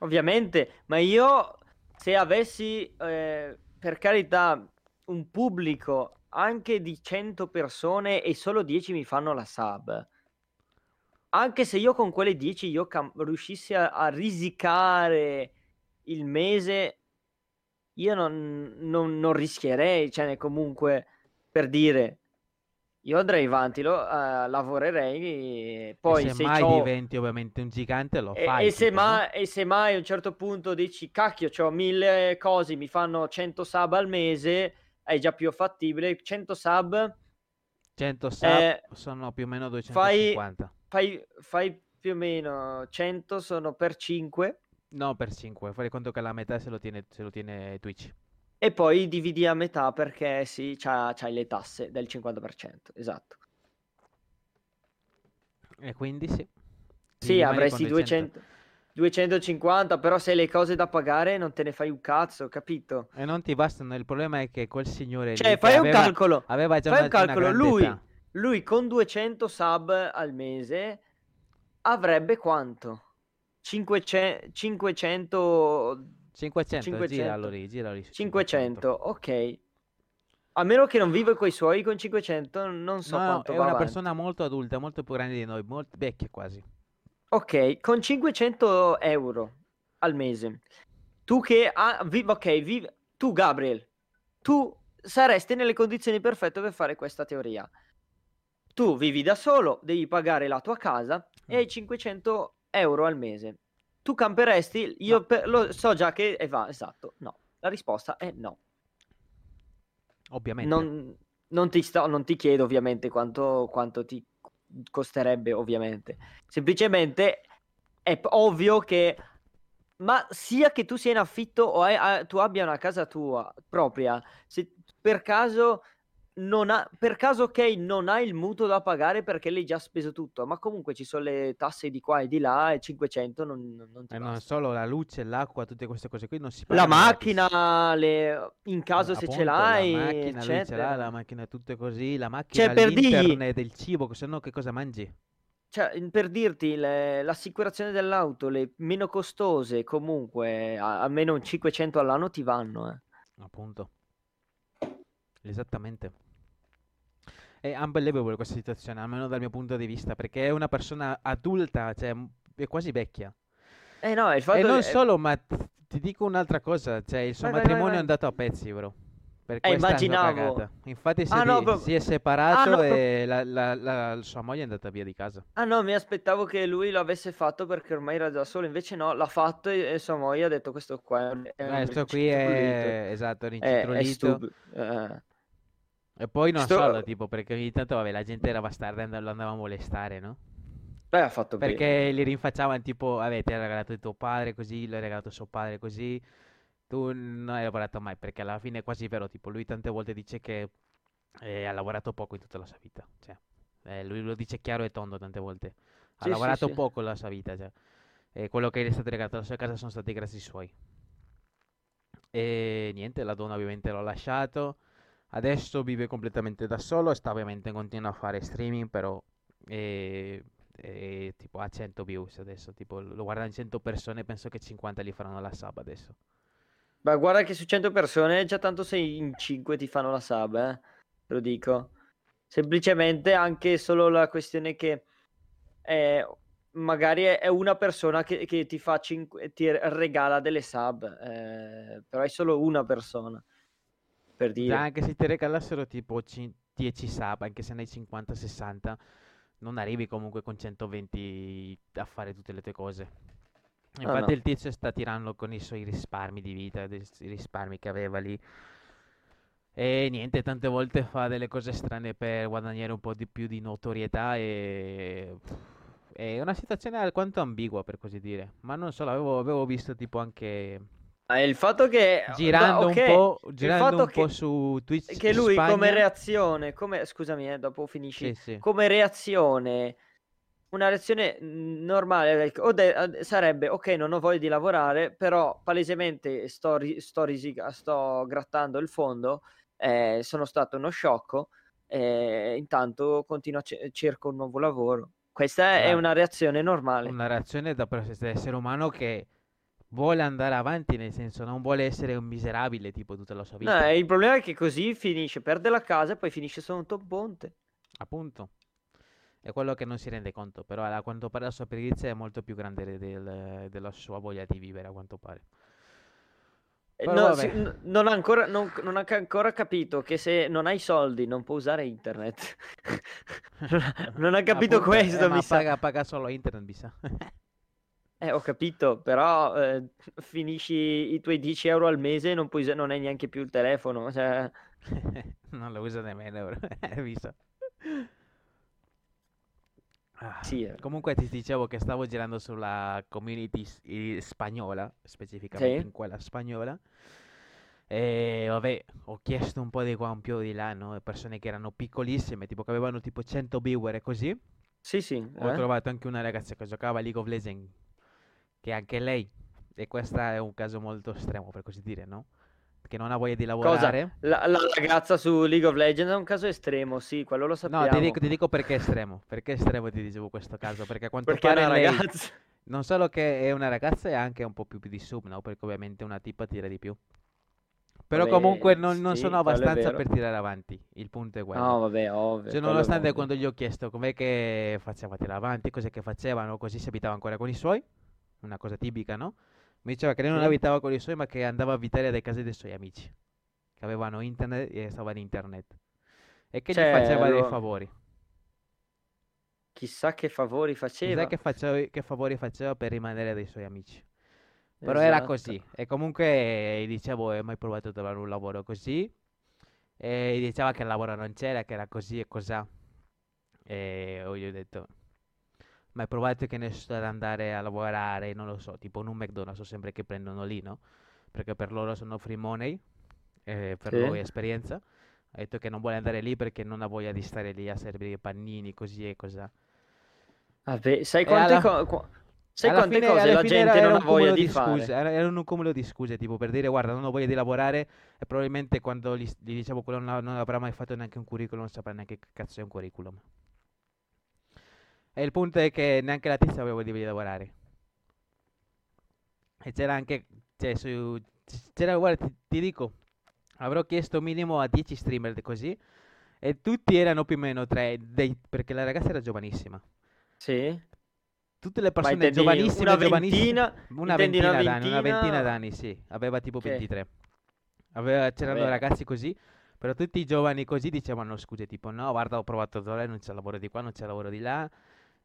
Ovviamente, ma io se avessi, eh, per carità, un pubblico anche di 100 persone e solo 10 mi fanno la sub, anche se io con quelle 10 io cam- riuscissi a, a risicare il mese, io non, non- non rischierei, cioè comunque per dire, io andrei avanti, lo, eh, lavorerei, poi e se mai c'ho- diventi ovviamente un gigante lo e, fai. e se no? mai, e se mai a un certo punto dici, cacchio, ho mille cose, mi fanno 100 sub al mese, è già più fattibile. 100 sub, 100 sub eh, sono più o meno fai- 250. fai, fai più o meno 100, sono per 5, No, per 5. Fai conto che la metà se lo tiene, se lo tiene Twitch. e poi dividi a metà perché sì, c'ha- c'hai le tasse del 50%, esatto. E quindi sì. Sì, avresti con 200. 200, 250, però se hai le cose da pagare non te ne fai un cazzo, capito? E non ti bastano. Il problema è che quel signore Cioè, fai un aveva, calcolo. aveva già Fai una, un calcolo, lui-. Lui con 200 sub al mese avrebbe quanto? 500, 500, 500, 500. giralo lì, giralo lì. su 500, ok. A meno che non vive con i suoi con 500, non so No, no, quanto è va una avanti. persona molto adulta, molto più grande di noi, molto vecchia quasi. Ok, con 500 euro al mese, tu che ha, vi- ok, vi- tu Gabriel, tu saresti nelle condizioni perfette per fare questa teoria. Tu vivi da solo, devi pagare la tua casa e Mm. hai 500 euro al mese. Tu camperesti? Io No. per- lo so già che eh, va, esatto, no. La risposta è no. Ovviamente. Non, non ti sto- non ti chiedo ovviamente quanto, quanto ti costerebbe, ovviamente. Semplicemente è ovvio che, ma sia che tu sia in affitto o hai- tu abbia una casa tua propria, se per caso ha, per caso ok, non hai il mutuo da pagare perché l'hai già speso tutto, ma comunque ci sono le tasse di qua e di là e 500 non, non- non ti E non basta. solo la luce, l'acqua, tutte queste cose qui non si La pagano gratis. macchina, le- in caso se ce Appunto, l'hai, la macchina, ce l'ha, la macchina tutte così, la macchina, Cioè, per l'internet, il cibo, se no che cosa mangi? Cioè, per dirti, le- l'assicurazione dell'auto, le meno costose, comunque, a- almeno un 500 all'anno ti vanno, eh. Appunto. Esattamente. È unbelievable questa situazione, almeno dal mio punto di vista, perché è una persona adulta, cioè è quasi vecchia. Eh no, il fatto E non è- solo, ma ti dico un'altra cosa, cioè il suo Vai, vai, vai, matrimonio è vai. andato a pezzi, bro. Per Eh, immaginavo. Infatti si, Ah, è no, pro- si è separato Ah, no, pro- e la, la- la- sua moglie è andata via di casa. Ah no, mi aspettavo che lui lo avesse fatto perché ormai era da solo, invece no, l'ha fatto e, e sua moglie ha detto questo qua è è Questo qui è esatto, È, è rincitrullito. stupido. eh. E poi non Sto- solo, tipo, perché ogni tanto vabbè, la gente era bastarda e lo andava a molestare, no? Beh, ha fatto bene. Perché li rinfacciavano tipo, vabbè, ti ha regalato il tuo padre così, l'hai regalato suo padre così, tu non hai lavorato mai, perché alla fine è quasi vero, tipo, lui tante volte dice che eh, ha lavorato poco in tutta la sua vita, cioè, eh, lui lo dice chiaro e tondo tante volte, ha Sì, lavorato sì. poco la sua vita, cioè, e quello che gli è stato regalato alla sua casa sono stati grazie ai suoi. E niente, la donna ovviamente l'ha lasciato, adesso vive completamente da solo, sta ovviamente continua a fare streaming, però eh, eh, tipo ha 100 views adesso, tipo lo guardano 100 persone, penso che 50 gli faranno la sub adesso. Ma guarda che su 100 persone già tanto sei in 5 ti fanno la sub, eh. Te lo dico. Semplicemente anche solo la questione che eh, magari è è una persona che, che ti fa cinque- ti regala delle sub, eh, però è solo una persona. Per dire. anche se ti regalassero tipo cin- 10 sub, anche se ne hai 50-60, non arrivi comunque con 120 a fare tutte le tue cose. Ah, Infatti no. il tizio sta tirando con i suoi risparmi di vita, i risparmi che aveva lì. E niente, tante volte fa delle cose strane per guadagnare un po' di più di notorietà e... È una situazione alquanto ambigua per così dire. Ma non solo, avevo, avevo visto tipo anche Eh, il fatto che girando ok, un po', girando un po' su Twitch che lui come Spagna. reazione, come scusami, eh, dopo finisci. Sì, sì. come reazione, una reazione normale de- sarebbe ok, non ho voglia di lavorare, però palesemente sto, ri- sto, risica- sto grattando il fondo eh, sono stato uno sciocco, eh, intanto continuo a c- cerco un nuovo lavoro. Questa è una reazione normale. Una reazione da essere umano che vuole andare avanti, nel senso non vuole essere un miserabile tipo tutta la sua No, vita. eh, il problema è che così finisce, perde la casa e poi finisce sotto un ponte. Appunto. È quello che non si rende conto, però a quanto pare la sua perizia è molto più grande del- della sua voglia di vivere, a quanto pare. Eh, no, si- n- non, ha ancora, non, non ha ancora capito che se non hai soldi non può usare internet. non, ha, capito Appunto, eh, questo, ma mi sa. paga, paga solo internet, mi sa. Eh, ho capito, però eh, finisci i tuoi 10 euro al mese e non, puoi, non hai neanche più il telefono. Cioè, Non lo usa nemmeno. Hai visto? Ah, sì, eh. Comunque ti dicevo che stavo girando sulla community s- spagnola, specificamente Sì. in quella spagnola. E vabbè, ho chiesto un po' di qua, un po' di là, no? Persone che erano piccolissime, tipo che avevano tipo 100 viewer e così. Sì, sì. Ho eh. trovato anche una ragazza che giocava a League of Legends, che anche lei, e questo è un caso molto estremo per così dire, no? Che non ha voglia di lavorare. La, la ragazza su League of Legends è un caso estremo, sì, quello lo No, sappiamo. ti dico, ti dico perché è estremo. Perché è estremo ti dicevo questo caso? Perché a quanto Perché pare lei ragazza. non solo che è una ragazza, è anche un po' più di sub, no? Perché ovviamente una tipa tira di più. Però Vabbè, comunque non, non sì, sono abbastanza per tirare avanti. Il punto è quello. No, vabbè, ovvio. Cioè, nonostante quando gli ho chiesto com'è che faceva tirare avanti, cos'è che facevano, così si abitava ancora con i suoi, una cosa tipica, no? Mi diceva che lei non abitava con i suoi, ma che andava a abitare alle case dei suoi amici, che avevano internet e stava in internet. E che gli Cioè, faceva dei allora- favori. Chissà che favori faceva. Chissà che, faceva- che favori faceva per rimanere dai suoi amici. Però era Esatto. così. E comunque gli dicevo, hai mai provato a trovare un lavoro così? E gli diceva che il lavoro non c'era, che era così e cos'ha. E io gli ho detto, ma hai provato che ne so ad andare a lavorare, non lo so, tipo in un McDonald's, sempre che prendono lì, no? Perché per loro sono free money, eh, per Sì. lui è esperienza. Ha detto che non vuole andare lì perché non ha voglia di stare lì a servire i pannini, così e cos'ha. Vabbè, sai quante, alla- co- sai quante fine, cose la gente era, non ha voglia di di scuse, era, era un cumulo di scuse, tipo per dire guarda non ho voglia di lavorare e probabilmente quando gli, gli dicevo quello non, non avrà mai fatto neanche un curriculum, non saprà neanche che cazzo è un curriculum. E il punto è che neanche la tizia aveva di lavorare. E c'era anche, cioè, su, c'era, guarda, ti, ti dico, avrò chiesto minimo a 10 streamer così e tutti erano più o meno tre, dei- perché la ragazza era giovanissima. Sì? Tutte le persone giovanissime, una ventina? una ventina una d'anni, una ventina ventina? d'anni, sì, aveva tipo Ok. 23. Aveva- c'erano Vabbè. ragazzi così, però tutti i giovani così dicevano scuse, tipo no, guarda, ho provato a lavorare, non c'è lavoro di qua, non c'è lavoro di là,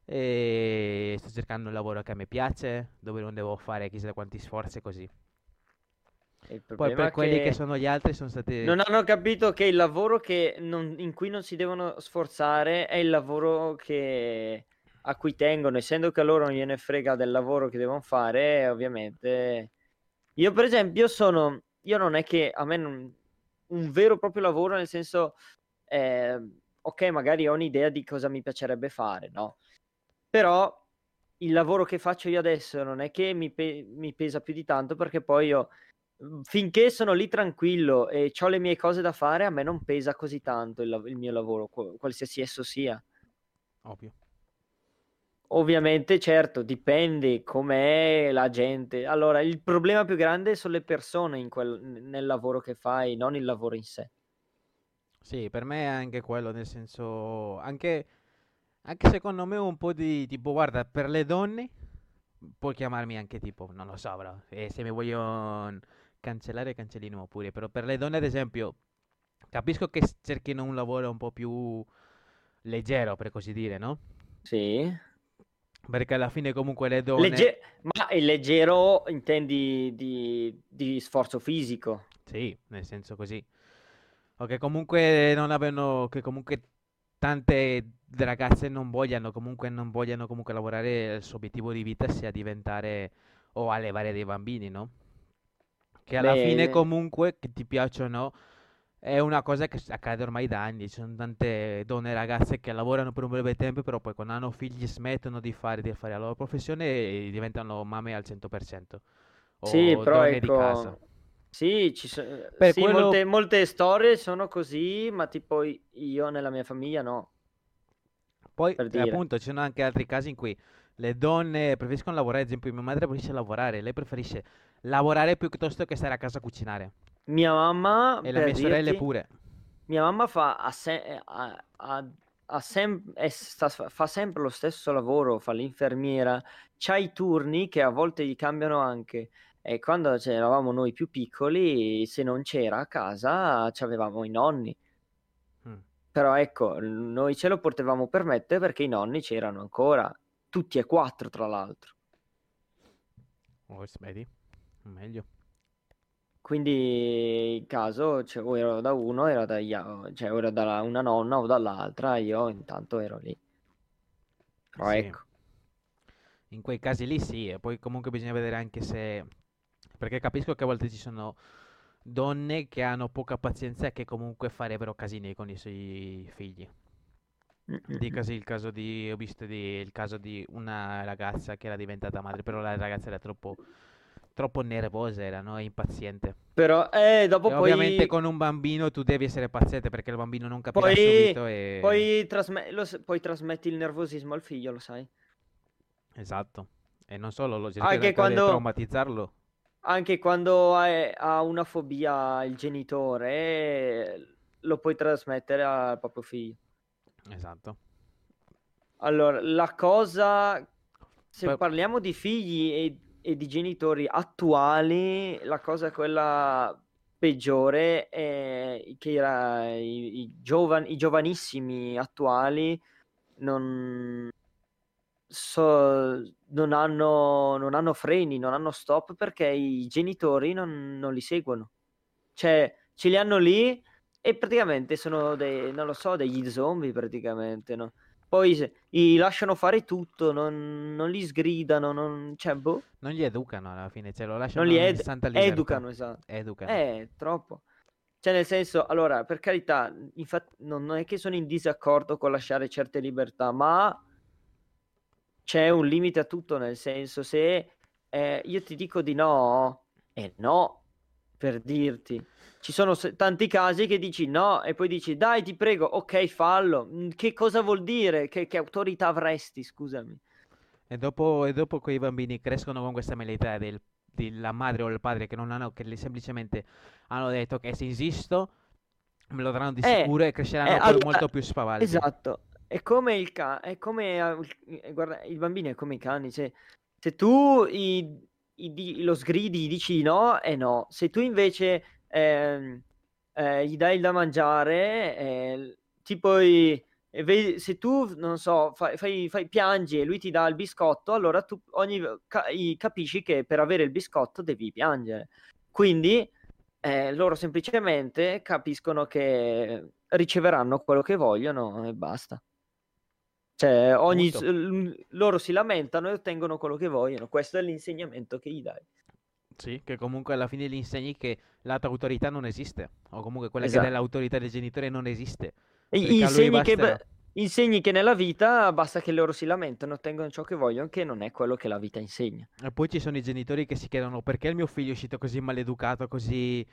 e sto cercando un lavoro che a me piace, dove non devo fare chissà quanti sforzi così. Poi per quelli che che sono gli altri sono stati... non hanno capito che il lavoro che non- in cui non si devono sforzare è il lavoro che, a cui tengono, essendo che a loro non gliene frega del lavoro che devono fare, ovviamente. Io, per esempio, sono. Io non è che a me non, un vero e proprio lavoro, nel senso, eh, ok, magari ho un'idea di cosa mi piacerebbe fare, no? Però il lavoro che faccio io adesso non è che mi, pe- mi pesa più di tanto perché poi io mm, finché sono lì tranquillo e ho le mie cose da fare, a me non pesa così tanto il, il mio lavoro, qual- qualsiasi esso sia. Ovvio. Ovviamente, certo, dipende com'è la gente. Allora, il problema più grande sono le persone in quel- nel lavoro che fai, non il lavoro in sé. Sì, per me è anche quello, nel senso, anche, anche secondo me un po' di tipo, guarda, per le donne puoi chiamarmi anche tipo, non lo so, bro, e se mi voglio cancellare cancellino pure, però per le donne ad esempio, capisco che cerchino un lavoro un po' più leggero, per così dire, no? Sì. Perché alla fine comunque le donne... Legge- ma il leggero intendi di, di sforzo fisico? Sì, nel senso così. O che comunque non avevano, che comunque tante ragazze non vogliano, comunque non vogliano comunque lavorare, il suo obiettivo di vita sia diventare o allevare dei bambini, no? Che alla fine Beh, comunque, che ti piacciono o no, è una cosa che accade ormai da anni. Ci sono tante donne e ragazze che lavorano per un breve tempo, però poi quando hanno figli smettono di fare, di fare la loro professione e diventano mamme al 100%. sì, O però donne di casa. Sì, ci so- Per sì, quello... molte, molte storie sono così, ma tipo io nella mia famiglia no, Poi, per eh, dire. appunto, ci sono anche altri casi in cui le donne preferiscono lavorare, ad esempio, mia madre preferisce lavorare, lei preferisce lavorare piuttosto che stare a casa a cucinare. Mia mamma, E le mie sorelle dirti, pure. mia mamma fa, ha se- ha- ha- ha sem- sta- fa sempre lo stesso lavoro, fa l'infermiera, c'ha i turni che a volte gli cambiano anche. E quando eravamo noi più piccoli, se non c'era a casa, avevamo i nonni. Mm. Però ecco, noi ce lo potevamo permettere perché i nonni c'erano ancora, tutti e quattro tra l'altro. Oh, vedi? Meglio. Quindi in caso cioè, o ero da uno, era da, cioè, o era da una nonna o dall'altra, io intanto ero lì. Però Sì. ecco, In quei casi lì sì, e poi comunque bisogna vedere anche se... Perché capisco che a volte ci sono donne che hanno poca pazienza e che comunque farebbero casini con i suoi figli. Mm, mm, mm. Dicasi il caso di... Ho visto di- il caso di una ragazza che era diventata madre, però la ragazza era troppo, troppo nervosa, era, no? Impaziente. Però eh, dopo E ovviamente poi, con un bambino tu devi essere paziente perché il bambino non capirà poi, subito e... poi, trasme- lo poi trasmetti il nervosismo al figlio, lo sai. Esatto. E non solo, lo Anche quando, traumatizzarlo. Anche quando hai- ha una fobia il genitore, lo puoi trasmettere al proprio figlio. Esatto. Allora, la cosa, se Poi- parliamo di figli e, e di genitori attuali, la cosa quella peggiore è che i, i giovani, i giovanissimi attuali non, so- non hanno, non hanno freni, non hanno stop perché i genitori non, non li seguono. Cioè, ce li hanno lì e praticamente sono dei, non lo so, degli zombie praticamente, no? Poi se- li lasciano fare tutto, non, non li sgridano, non, cioè, boh, Non li educano alla fine, cioè lo non lasciano li in ed- educano, esatto. Educano. Eh, troppo. Cioè, nel senso, allora, per carità, infatti, non non è che sono in disaccordo con lasciare certe libertà, ma c'è un limite a tutto, nel senso, se eh, io ti dico di no, è no, per dirti. Ci sono tanti casi che dici no e poi dici dai, ti prego, ok, fallo. Mm, Che cosa vuol dire? Che, che autorità avresti, scusami? E dopo, e dopo quei bambini crescono con questa mentalità del, della madre o del padre che non hanno, che li- semplicemente hanno detto che se insisto me lo daranno di Eh, sicuro e eh, cresceranno poi allora, molto più spavaldi. esatto, è come il cane, è come, eh, il- eh, guarda, il bambino è come i cani, cioè, se tu i- i lo sgridi, dici no, è no, se tu invece ehm, eh, gli dai da mangiare, eh, tipo i- e se tu, non so, fai, fai- fai- piangi e lui ti dà il biscotto, allora tu ogni, ca- capisci che per avere il biscotto devi piangere. Quindi eh, loro semplicemente capiscono che riceveranno quello che vogliono e basta. Cioè, ogni, l- loro si lamentano e ottengono quello che vogliono. Questo è l'insegnamento che gli dai. Sì, che comunque alla fine gli insegni che la tua autorità non esiste, o comunque quella che Esatto. dà l'autorità del genitore non esiste. E insegni che, basterà. insegni che nella vita basta che loro si lamentano, ottengono ciò che vogliono, che non è quello che la vita insegna. E poi ci sono i genitori che si chiedono perché il mio figlio è uscito così maleducato, così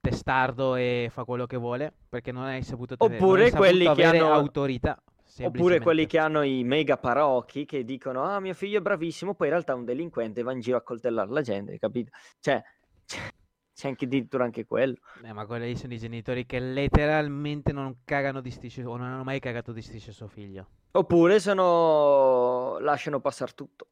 testardo e fa quello che vuole, perché non hai saputo tenere, Oppure quelli che hanno- autorità, Oppure quelli che hanno i mega parocchi che dicono: Ah, mio figlio è bravissimo, poi in realtà è un delinquente va in giro a coltellare la gente, capito? Cioè, c'è anche addirittura anche quello. Eh, ma quelli sono i genitori che letteralmente non cagano di striscio o non hanno mai cagato di striscio suo figlio. Oppure sono... lasciano passare tutto.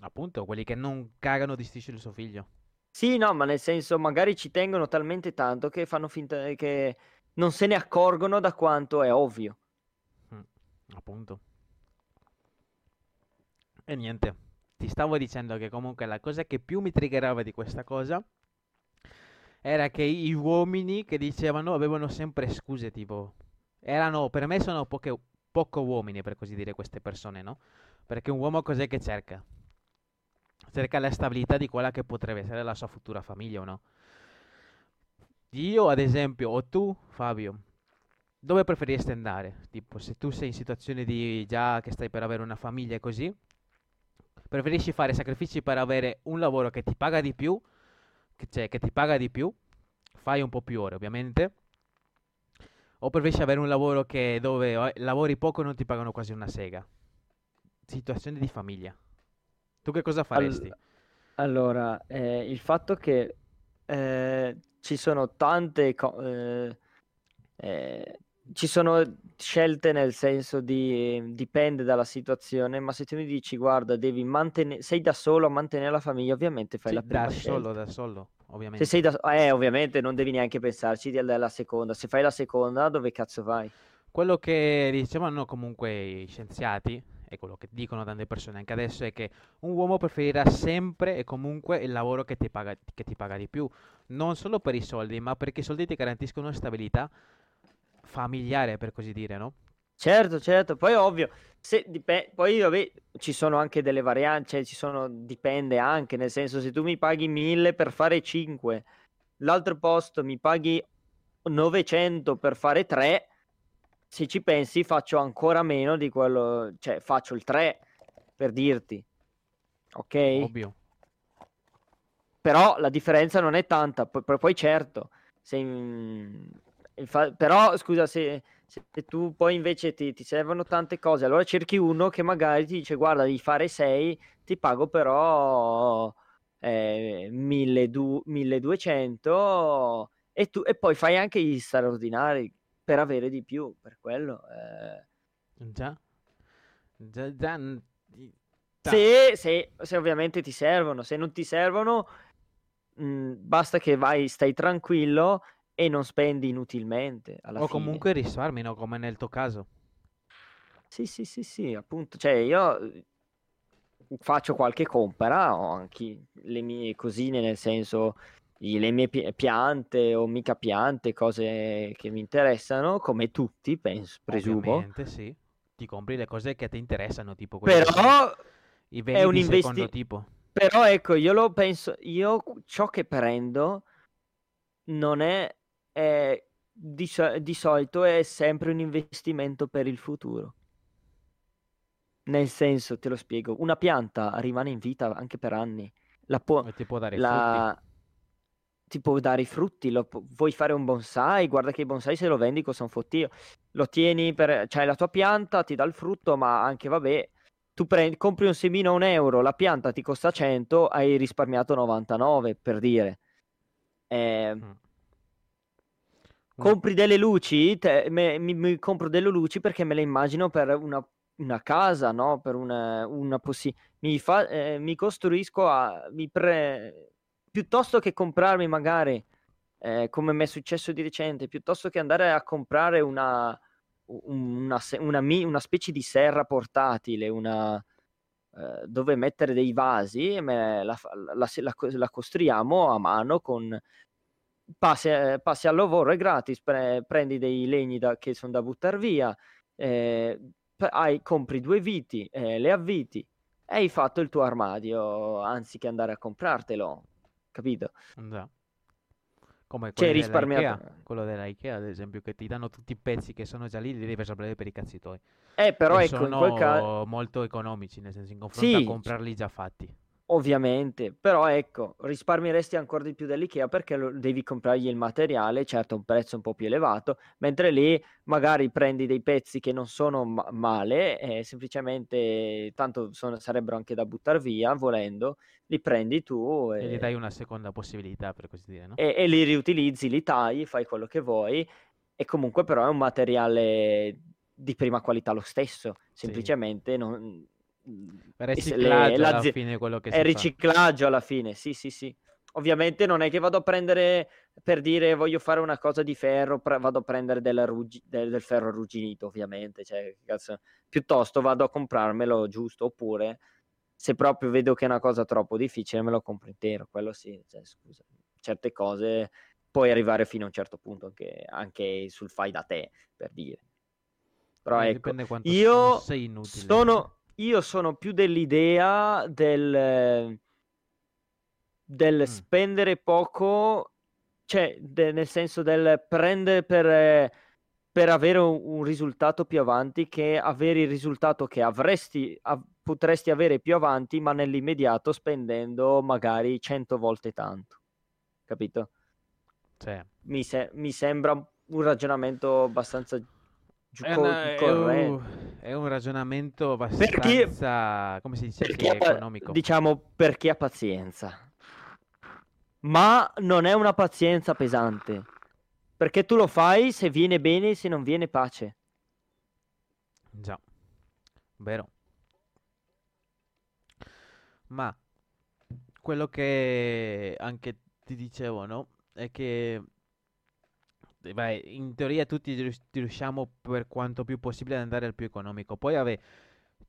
Appunto, quelli che non cagano di il suo figlio. Sì, no, ma nel senso, magari ci tengono talmente tanto che fanno finta che non se ne accorgono da quanto è ovvio. Appunto. E niente, ti stavo dicendo che comunque la cosa che più mi triggerava di questa cosa era che gli uomini che dicevano avevano sempre scuse, tipo, erano, per me sono poche, poco uomini per così dire queste persone, no? Perché un uomo cos'è che cerca? Cerca la stabilità di quella che potrebbe essere la sua futura famiglia o no? Io, ad esempio, o tu, Fabio, dove preferiresti andare? Tipo, se tu sei in situazione di già che stai per avere una famiglia e così, preferisci fare sacrifici per avere un lavoro che ti paga di più che, cioè, che ti paga di più, fai un po' più ore ovviamente, o preferisci avere un lavoro che dove eh, lavori poco e non ti pagano quasi una sega? Situazione di famiglia. Tu che cosa faresti? All- allora, eh, il fatto che eh, ci sono tante cose, eh, ci sono scelte nel senso di dipende dalla situazione, ma se tu mi dici guarda, devi mantenere, sei da solo a mantenere la famiglia, ovviamente fai Sì, la prima da scelta. solo, da solo, Se ovviamente. sei da, eh, ovviamente non devi neanche pensarci di- della seconda. Se fai la seconda, dove cazzo vai? Quello che dicevano comunque i scienziati, e quello che dicono tante persone anche adesso, è che un uomo preferirà sempre e comunque il lavoro che ti paga, che ti paga di più, non solo per i soldi, ma perché i soldi ti garantiscono stabilità familiare, per così dire, no? Certo, certo, poi ovvio, se dipe- poi vabbè, ci sono anche delle varianti, cioè ci sono, dipende anche, nel senso se tu mi paghi 1000 per fare 5, l'altro posto mi paghi 900 per fare 3, se ci pensi faccio ancora meno di quello, cioè faccio il 3 per dirti, ok? Ovvio. Però la differenza non è tanta, poi, poi- poi certo, se in- infa- però scusa se, se tu poi invece ti, ti servono tante cose, allora cerchi uno che magari ti dice guarda di fare 6, ti pago però eh, 1200 1200 e, tu, e poi fai anche gli straordinari per avere di più, per quello. eh. Già, già, già. Se, se- se ovviamente ti servono, se non ti servono, mh, basta che vai, stai tranquillo e non spendi inutilmente alla O fine. comunque risparmi, no? Come nel tuo caso. Sì, sì, sì, sì, appunto, cioè io eh, faccio qualche compera, ho anche le mie cosine, nel senso le mie pi- piante o mica piante, cose che mi interessano, come tutti, penso, presumo. Ovviamente, sì. Ti compri le cose che ti interessano, tipo Però i è beni un di secondo investi- tipo. Però ecco, io lo penso, io ciò che prendo non è, è- di, so- di solito è sempre un investimento per il futuro. Nel senso, te lo spiego, una pianta rimane in vita anche per anni. La può, E ti può dare frutti. la, ti può dare i frutti, lo vuoi fare un bonsai, guarda che i bonsai se lo vendi costa un fottio. Lo tieni per, cioè la tua pianta ti dà il frutto, ma anche vabbè, tu prendi, compri un semino a un euro, la pianta ti costa 100, hai risparmiato 99 per dire. Eh, Mm. Compri delle luci, te- me- mi, mi compro delle luci perché me le immagino per una, una casa, no? Per una, una possi- mi, fa- eh, mi costruisco a... Mi pre- piuttosto che comprarmi magari, eh, come mi è successo di recente, piuttosto che andare a comprare una, una, una una specie di serra portatile, una, eh, dove mettere dei vasi, la, la- la- la costruiamo a mano con passi, eh, passi al lavoro è gratis, pre- prendi dei legni da- che sono da buttare via, eh, hai- compri due viti, eh, le avviti e hai fatto il tuo armadio anziché andare a comprartelo, capito? Già. Come Cioè, quelli risparmiato. dell'IKEA, quello dell'IKEA, ad esempio, che ti danno tutti i pezzi che sono già lì, li devi sapere per i cazzi tuoi. Eh, però e ecco, in sono quel caso... molto economici, nel senso, in confronto a Sì, comprarli già fatti. Ovviamente, però ecco, risparmieresti ancora di più dell'IKEA perché lo- devi comprargli il materiale, certo a un prezzo un po' più elevato, mentre lì magari prendi dei pezzi che non sono ma- male, e semplicemente tanto sono- sarebbero anche da buttare via, volendo, li prendi tu E gli e, dai una seconda possibilità, per così dire, no? e- e li riutilizzi, li tagli, fai quello che vuoi e comunque però è un materiale di prima qualità lo stesso, semplicemente non... Le- riciclaggio alla fine quello che è si fa. riciclaggio alla fine, sì, sì, sì. Ovviamente non è che vado a prendere per dire voglio fare una cosa di ferro, pre- vado a prendere ruggi- del, del ferro arrugginito, ovviamente. Cioè, piuttosto vado a comprarmelo giusto, oppure se proprio vedo che è una cosa troppo difficile, me lo compro intero. Quello sì, cioè, scusa, certe cose puoi arrivare fino a un certo punto anche, anche sul fai da te, per dire. Però ecco, io non sei inutile. sono, io sono più dell'idea del, del Mm. spendere poco, cioè de- nel senso del prendere per, per avere un, un risultato più avanti che avere il risultato che avresti, av- potresti avere più avanti, ma nell'immediato spendendo magari 100 volte tanto. capito? Cioè, Mi, se- mi sembra un ragionamento abbastanza è, una- è un, è un ragionamento Per chi, abbastanza, come si dice, per sì, economico. diciamo, per chi ha pazienza. Ma non è una pazienza pesante. Perché tu lo fai se viene bene, se non viene pace. Già, vero. Ma quello che anche ti dicevo, no? È che eh, vai, in teoria tutti rius- riusciamo per quanto più possibile ad andare al più economico. Poi, vabbè,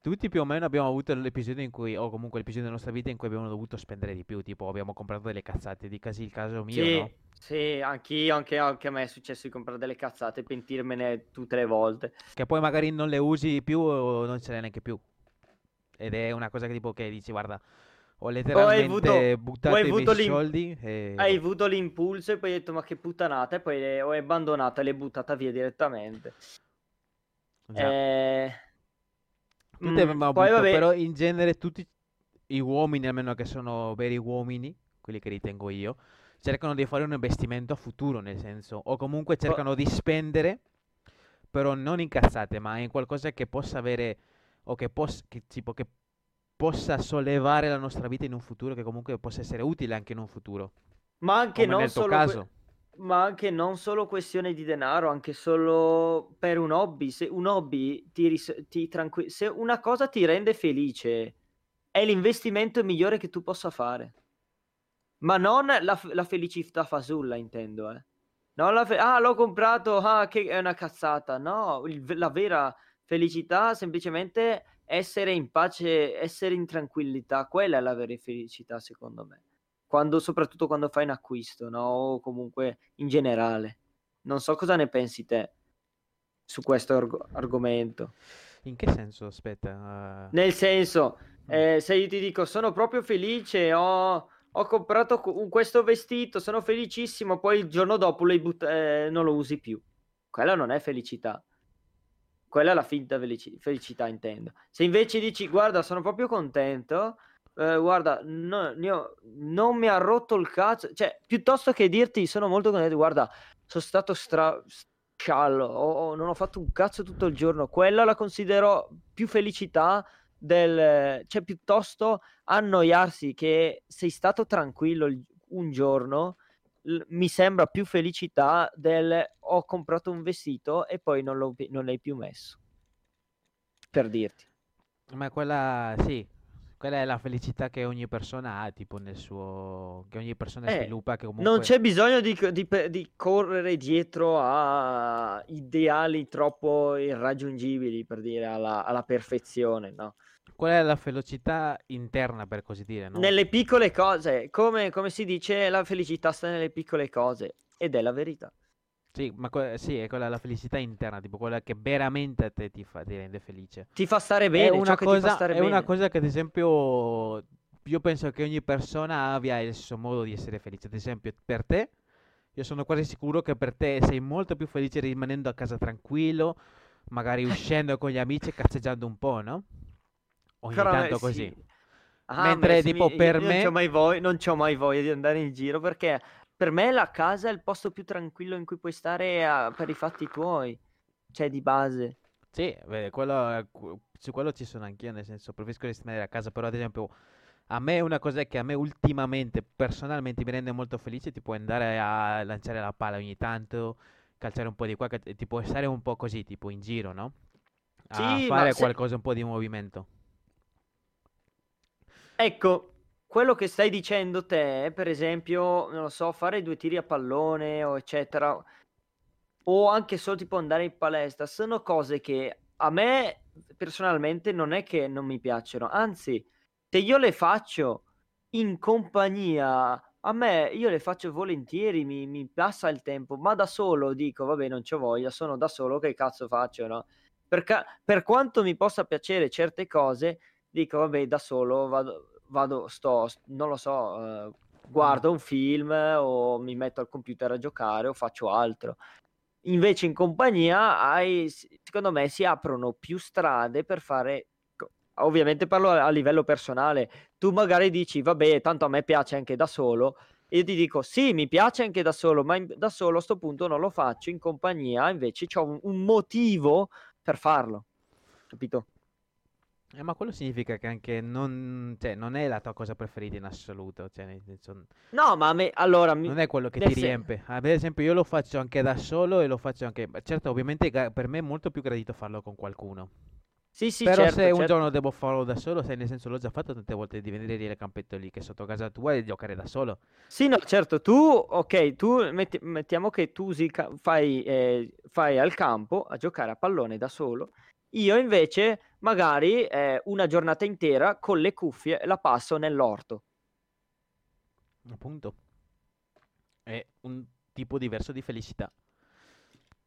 tutti più o meno abbiamo avuto l'episodio in cui, o comunque l'episodio della nostra vita in cui abbiamo dovuto spendere di più, tipo abbiamo comprato delle cazzate, di casi il caso mio, Sì, no? sì, anch'io, anche, anche a me è successo di comprare delle cazzate e pentirmene tutte le volte. Che poi magari non le usi più o non ce le neanche più. Ed è una cosa che tipo che dici, guarda, ho letteralmente avuto, buttato i miei soldi e hai avuto l'impulso e poi hai detto ma che puttanata e poi le- o hai abbandonata e l'hai buttata via direttamente. Già. Eh, mm, poi avuto, vabbè, però in genere tutti i uomini, almeno che sono veri uomini, quelli che ritengo io, cercano di fare un investimento a futuro, nel senso, o comunque cercano di spendere, però non in cazzate, ma in qualcosa che possa avere, o che, possa, che, tipo, che possa sollevare la nostra vita in un futuro, che comunque possa essere utile anche in un futuro, ma anche come non solo que- caso. ma anche non solo questione di denaro, anche solo per un hobby. Se un hobby ti, ris- ti tranqui- se una cosa ti rende felice, è l'investimento migliore che tu possa fare. Ma non la, f- la felicità fasulla, intendo, eh. Non fe- ah, l'ho comprato, ah, che è una cazzata. No, il la vera felicità è semplicemente essere in pace, essere in tranquillità. Quella è la vera felicità, secondo me. Quando, soprattutto quando fai un acquisto, no? O comunque in generale. Non so cosa ne pensi te su questo arg- argomento. In che senso? Aspetta. Nel senso, mm. eh, se io ti dico sono proprio felice, ho, ho comprato un- questo vestito, sono felicissimo, poi il giorno dopo but- eh, non lo usi più. Quella non è felicità. Quella è la finta felici- felicità, intendo. Se invece dici, guarda, sono proprio contento, eh, guarda, no- ho- non mi ha rotto il cazzo, cioè, piuttosto che dirti sono molto contento, guarda, sono stato stra sciallo, ho- ho- non ho fatto un cazzo tutto il giorno, quella la considero più felicità del, cioè, piuttosto annoiarsi che sei stato tranquillo il- un giorno, l- mi sembra più felicità del ho comprato un vestito e poi non, non l'hai più messo, per dirti. Ma quella, sì, quella è la felicità che ogni persona ha, tipo nel suo, che ogni persona Eh, sviluppa, che non comunque, c'è bisogno di, di di correre dietro a ideali troppo irraggiungibili, per dire, alla, alla perfezione, no? Quella è la felicità interna, per così dire, no? Nelle piccole cose, come, come si dice, la felicità sta nelle piccole cose, ed è la verità. Sì, ma que- sì, è quella la felicità interna, tipo quella che veramente a te ti fa, ti rende felice. Ti fa stare È bene, ciò una cosa, è una bene. cosa che ad esempio io penso che ogni persona abbia il suo modo di essere felice. Ad esempio, per te, io sono quasi sicuro che per te sei molto più felice rimanendo a casa tranquillo, magari uscendo con gli amici e cazzeggiando un po', no? Ogni Però, eh, tanto sì. così. Ah, Mentre me- sì, tipo mi- per io non me, mai voglia, non c'ho mai voglia di andare in giro perché per me la casa è il posto più tranquillo in cui puoi stare a- per i fatti tuoi, cioè di base. sì, beh, quello, su quello ci sono anch'io, nel senso, preferisco rimanere a casa, però ad esempio a me una cosa che a me ultimamente, personalmente, mi rende molto felice, tipo andare a lanciare la palla ogni tanto, calciare un po' di qua, tipo stare un po' così, tipo in giro, no? A Sì, fare se- qualcosa, un po' di movimento. Ecco, quello che stai dicendo te, per esempio, non lo so, fare due tiri a pallone o eccetera, o anche solo tipo andare in palestra, sono cose che a me personalmente non è che non mi piacciono, anzi, se io le faccio in compagnia, a me io le faccio volentieri, mi, mi passa il tempo, ma da solo dico, vabbè, non c'ho voglia, sono da solo, che cazzo faccio, no? Perché per quanto mi possa piacere certe cose, dico, vabbè, da solo vado, vado sto, non lo so, eh, guardo un film o mi metto al computer a giocare o faccio altro. Invece in compagnia hai, secondo me, si aprono più strade per fare. Ovviamente parlo a livello personale. Tu magari dici, vabbè, tanto a me piace anche da solo, io ti dico sì, mi piace anche da solo, ma in, da solo a sto punto non lo faccio, in compagnia invece ho un, un motivo per farlo, capito? Eh, ma quello significa che anche non, cioè, non è la tua cosa preferita in assoluto. Cioè, senso, No, ma a me, allora, mi- non è quello che ti sen- riempie. Ad esempio, io lo faccio anche da solo e lo faccio anche. Certo, ovviamente per me è molto più gradito farlo con qualcuno. Sì, sì, Però certo, se un certo. giorno devo farlo da solo, sai, nel senso l'ho già fatto tante volte di venire lì al campetto lì che è sotto casa tua e giocare da solo. Sì, no, certo, tu, ok, tu metti- mettiamo che tu ca- fai, eh, fai al campo a giocare a pallone da solo. Io invece, magari eh, una giornata intera con le cuffie la passo nell'orto. Appunto. È un tipo diverso di felicità.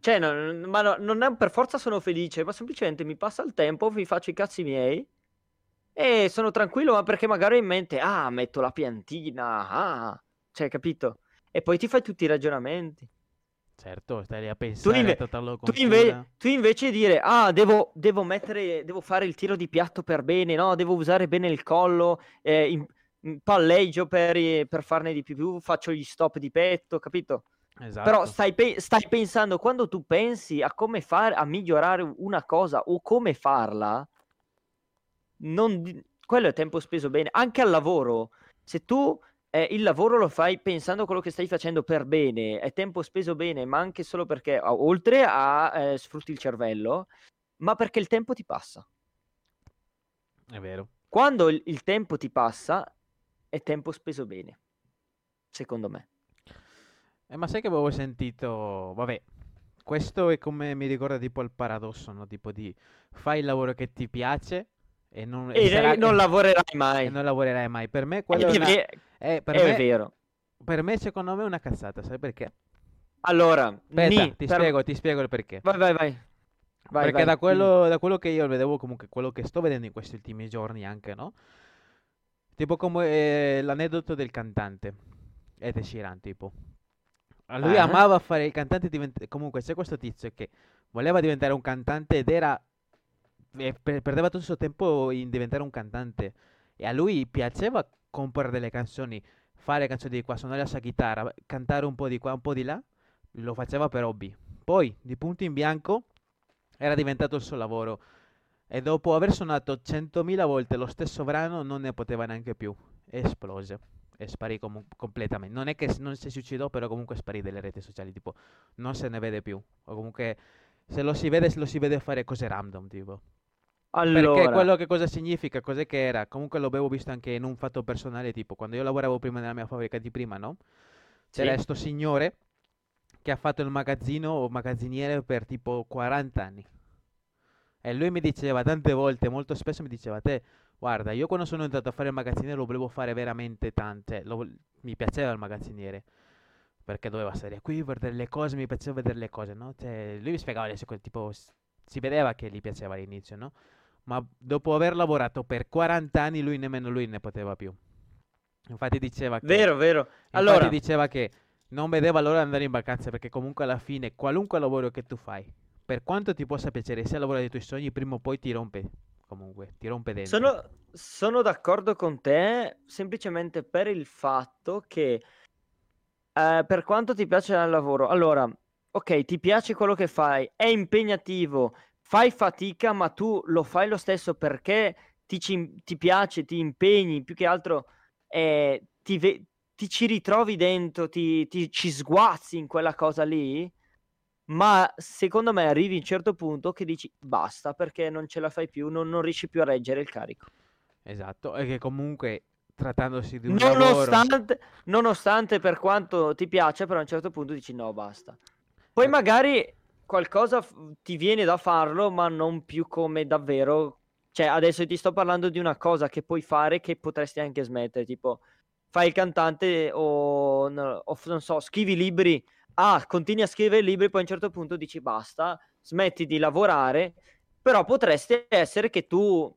Cioè, non, ma no- non è per forza sono felice, ma semplicemente mi passa il tempo, vi faccio i cazzi miei e sono tranquillo, ma perché magari ho in mente, ah, metto la piantina, ah, cioè, capito? E poi ti fai tutti i ragionamenti. Certo, stai lì a Tu, pensare, a inve- trattarlo tu inve- tu invece dire, ah, devo, devo mettere, devo fare il tiro di piatto per bene, no? Devo usare bene il collo, eh, in- in palleggio per, per farne di più, faccio gli stop di petto, capito? Però Esatto. stai, pe- stai pensando, quando tu pensi a come fare, a migliorare una cosa o come farla, non quello è tempo speso bene. Anche al lavoro, se tu eh, il lavoro lo fai pensando a quello che stai facendo per bene, è tempo speso bene, ma anche solo perché, oltre a eh, sfrutti il cervello, ma perché il tempo ti passa. È vero. Quando il, il tempo ti passa, è tempo speso bene, secondo me. Eh, ma sai che avevo sentito? Vabbè, questo è come mi ricorda tipo il paradosso, no? Tipo di fai il lavoro che ti piace e non, e E non e- lavorerai e mai. non lavorerai mai. Per me quello è, una- è- per è me, vero. per me, secondo me è una cazzata, sai perché? Allora, Aspetta, ni- ti per- spiego, ti spiego il perché. Vai, vai, vai. Vai, Perché vai, da quello, da quello che io vedevo, comunque quello che sto vedendo in questi ultimi giorni anche, no? Tipo come eh, l'aneddoto del cantante, Ed Sheeran, tipo. Lui Ah. amava fare il cantante, divent- comunque c'è questo tizio che voleva diventare un cantante ed era... e per- perdeva tutto il suo tempo in diventare un cantante. E a lui piaceva comporre delle canzoni, fare canzoni di qua, suonare la sua chitarra, cantare un po' di qua, un po' di là. Lo faceva per hobby. Poi, di punto in bianco, era diventato il suo lavoro. E dopo aver suonato 100.000 volte lo stesso brano, non ne poteva neanche più. Esplose. E sparì comu- completamente. Non è che non si suicidò, però comunque sparì dalle reti sociali. Tipo, non se ne vede più. O comunque, se lo si vede, lo si vede fare cose random, tipo. Perché Allora, quello che cosa significa, cos'è che era? Comunque lo avevo visto anche in un fatto personale, tipo, quando io lavoravo prima nella mia fabbrica di prima, no? C'era Sì. questo signore che ha fatto il magazzino o magazziniere per tipo 40 anni. E lui mi diceva tante volte, molto spesso mi diceva, te, guarda, io quando sono entrato a fare il magazziniere lo volevo fare veramente tante, lo vol- mi piaceva il magazziniere, perché doveva stare qui, vedere le cose, mi piaceva vedere le cose, no? Cioè, lui mi spiegava le cose, tipo, si vedeva che gli piaceva all'inizio, no? Ma dopo aver lavorato per 40 anni, lui nemmeno lui ne poteva più. Infatti diceva che... vero, vero. Allora, diceva che non vedeva l'ora di andare in vacanza perché comunque alla fine qualunque lavoro che tu fai, per quanto ti possa piacere sia il lavoro dei tuoi sogni, prima o poi ti rompe. Comunque, ti rompe dentro. sono, sono d'accordo con te semplicemente per il fatto che eh, per quanto ti piace il lavoro, allora, ok, ti piace quello che fai, è impegnativo, fai fatica, ma tu lo fai lo stesso perché ti, ci- ti piace, ti impegni, più che altro eh, ti, ve- ti ci ritrovi dentro, ti, ti ci sguazzi in quella cosa lì. Ma secondo me arrivi a un certo punto che dici basta perché non ce la fai più, non, non riesci più a reggere il carico. Esatto, e che comunque trattandosi di un lavoro... Nonostante, nonostante per quanto ti piace, però a un certo punto dici no, basta. Poi Eh. magari qualcosa f- ti viene da farlo, ma non più come davvero. Cioè, adesso ti sto parlando di una cosa che puoi fare che potresti anche smettere, tipo fai il cantante o, o non so, scrivi libri. Ah, continui a scrivere libri, poi a un certo punto dici basta, smetti di lavorare, però potresti essere che tu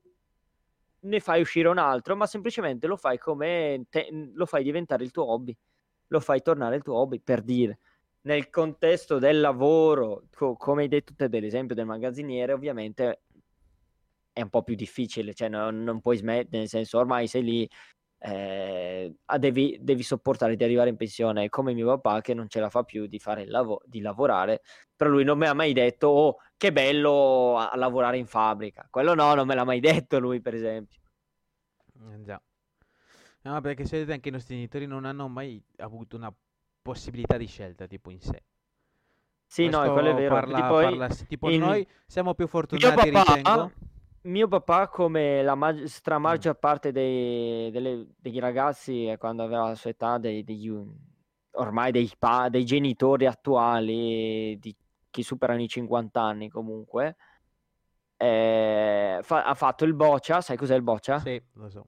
ne fai uscire un altro, ma semplicemente lo fai come te- lo fai diventare il tuo hobby, lo fai tornare il tuo hobby per dire. Nel contesto del lavoro, co- come hai detto te dell'esempio del magazziniere, ovviamente è un po' più difficile, cioè non, non puoi smettere, nel senso ormai sei lì, eh, devi, devi, sopportare di arrivare in pensione come mio papà che non ce la fa più di fare il lavoro di lavorare però lui non mi ha mai detto oh che bello a, lavorare in fabbrica. Quello no non me l'ha mai detto lui per esempio. Eh, già. No perché solito anche i nostri genitori non hanno mai avuto una possibilità di scelta tipo in sé sì Questo no quello è vero parla, tipo, parla, tipo in... noi siamo più fortunati papà, ritengo mio papà, come la mag- stramaggior mm. parte dei, delle, dei ragazzi quando aveva la sua età, dei, degli, ormai dei, pa- dei genitori attuali, di chi superano i 50 anni comunque, eh, fa- ha fatto il boccia, sai cos'è il boccia? Sì, lo so.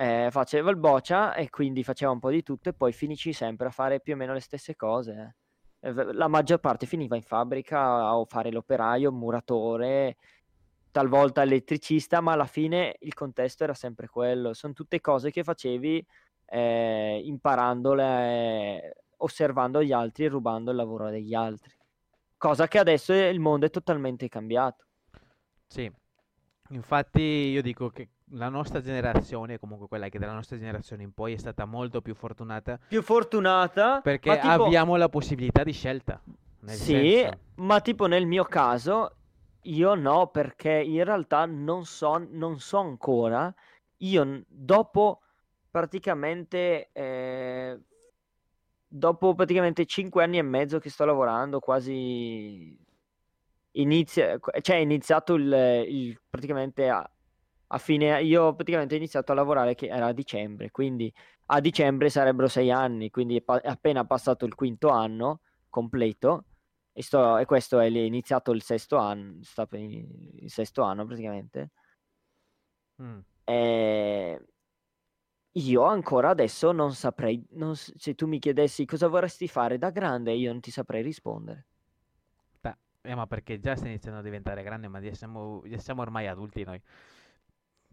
Eh, faceva il boccia e quindi faceva un po' di tutto e poi finisci sempre a fare più o meno le stesse cose. Eh. La maggior parte finiva in fabbrica a fare l'operaio, muratore talvolta elettricista, ma alla fine il contesto era sempre quello. Sono tutte cose che facevi eh, imparandole, osservando gli altri e rubando il lavoro degli altri. Cosa che adesso il mondo è totalmente cambiato. Sì, infatti io dico che la nostra generazione, comunque quella che della nostra generazione in poi è stata molto più fortunata. Più fortunata perché tipo... abbiamo la possibilità di scelta. sì, senso... ma tipo nel mio caso io no, perché in realtà non so, non so ancora. Io dopo praticamente, eh, dopo praticamente 5 anni e mezzo che sto lavorando, quasi inizia, cioè è iniziato il, il praticamente a, a, fine, io praticamente ho iniziato a lavorare che era a dicembre, quindi a dicembre sarebbero 6 anni, quindi è, pa- è appena passato il quinto anno completo e, sto, e questo è iniziato il sesto anno, sta per il sesto anno praticamente. Mm. E io ancora adesso non saprei, non, se tu mi chiedessi cosa vorresti fare da grande, io non ti saprei rispondere. Beh, eh, ma perché già stai iniziando a diventare grande, ma siamo, siamo ormai adulti noi.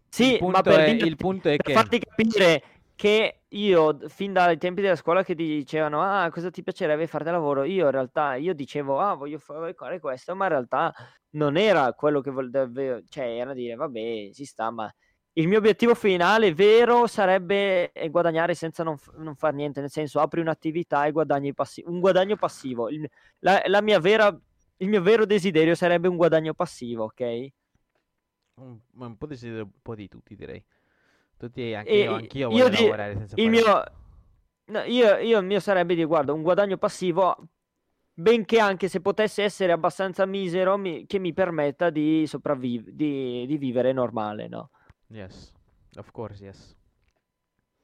Sì, ma per, è, il punto è per che... farti capire che io fin dai tempi della scuola che dicevano ah cosa ti piacerebbe fare da lavoro? Io in realtà io dicevo ah voglio fare questo ma in realtà non era quello che volevo cioè era dire vabbè ci sta ma il mio obiettivo finale vero sarebbe eh, guadagnare senza non, non fare niente nel senso apri un'attività e guadagni passivo un guadagno passivo. Il, la, la mia vera il mio vero desiderio sarebbe un guadagno passivo ok un, un po' desiderio un po' di tutti direi tutti, anche io, anch'io voglio di, lavorare senza il mio, no, io, io il mio sarebbe di, guarda, un guadagno passivo, benché anche se potesse essere abbastanza misero, mi, che mi permetta di sopravvivere, di, di vivere normale, no? Yes, of course, yes.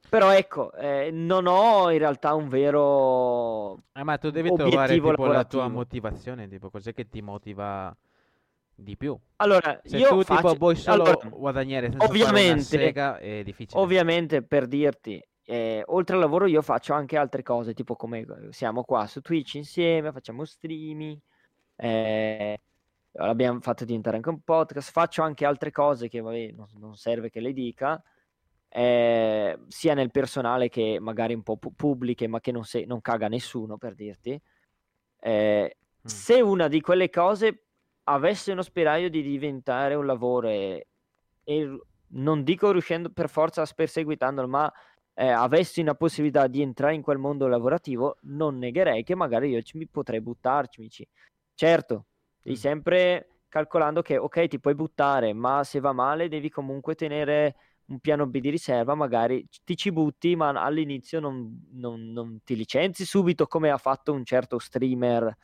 Però ecco, eh, non ho in realtà un vero. Eh, ma tu devi trovare tipo, la tua motivazione, tipo cos'è che ti motiva di più. Allora, se io tu faccio... tipo vuoi solo allora, guadagnare senza ovviamente, sega è difficile. Ovviamente per dirti, eh, oltre al lavoro io faccio anche altre cose, tipo come siamo qua su Twitch insieme, facciamo streaming, eh, l'abbiamo fatto diventare anche un podcast, faccio anche altre cose che vabbè, non, non serve che le dica, eh, sia nel personale che magari un po' pubbliche, ma che non, se, non caga nessuno per dirti. Eh, mm. Se una di quelle cose avesse uno spiraglio di diventare un lavoro e, e non dico riuscendo per forza perseguitandolo, ma eh, avessi una possibilità di entrare in quel mondo lavorativo, non negherei che magari io ci, mi potrei buttarci. Certo, devi mm. sempre calcolando che ok, ti puoi buttare, ma se va male devi comunque tenere un piano B di riserva, magari ti ci butti, ma all'inizio non, non, non ti licenzi subito come ha fatto un certo streamer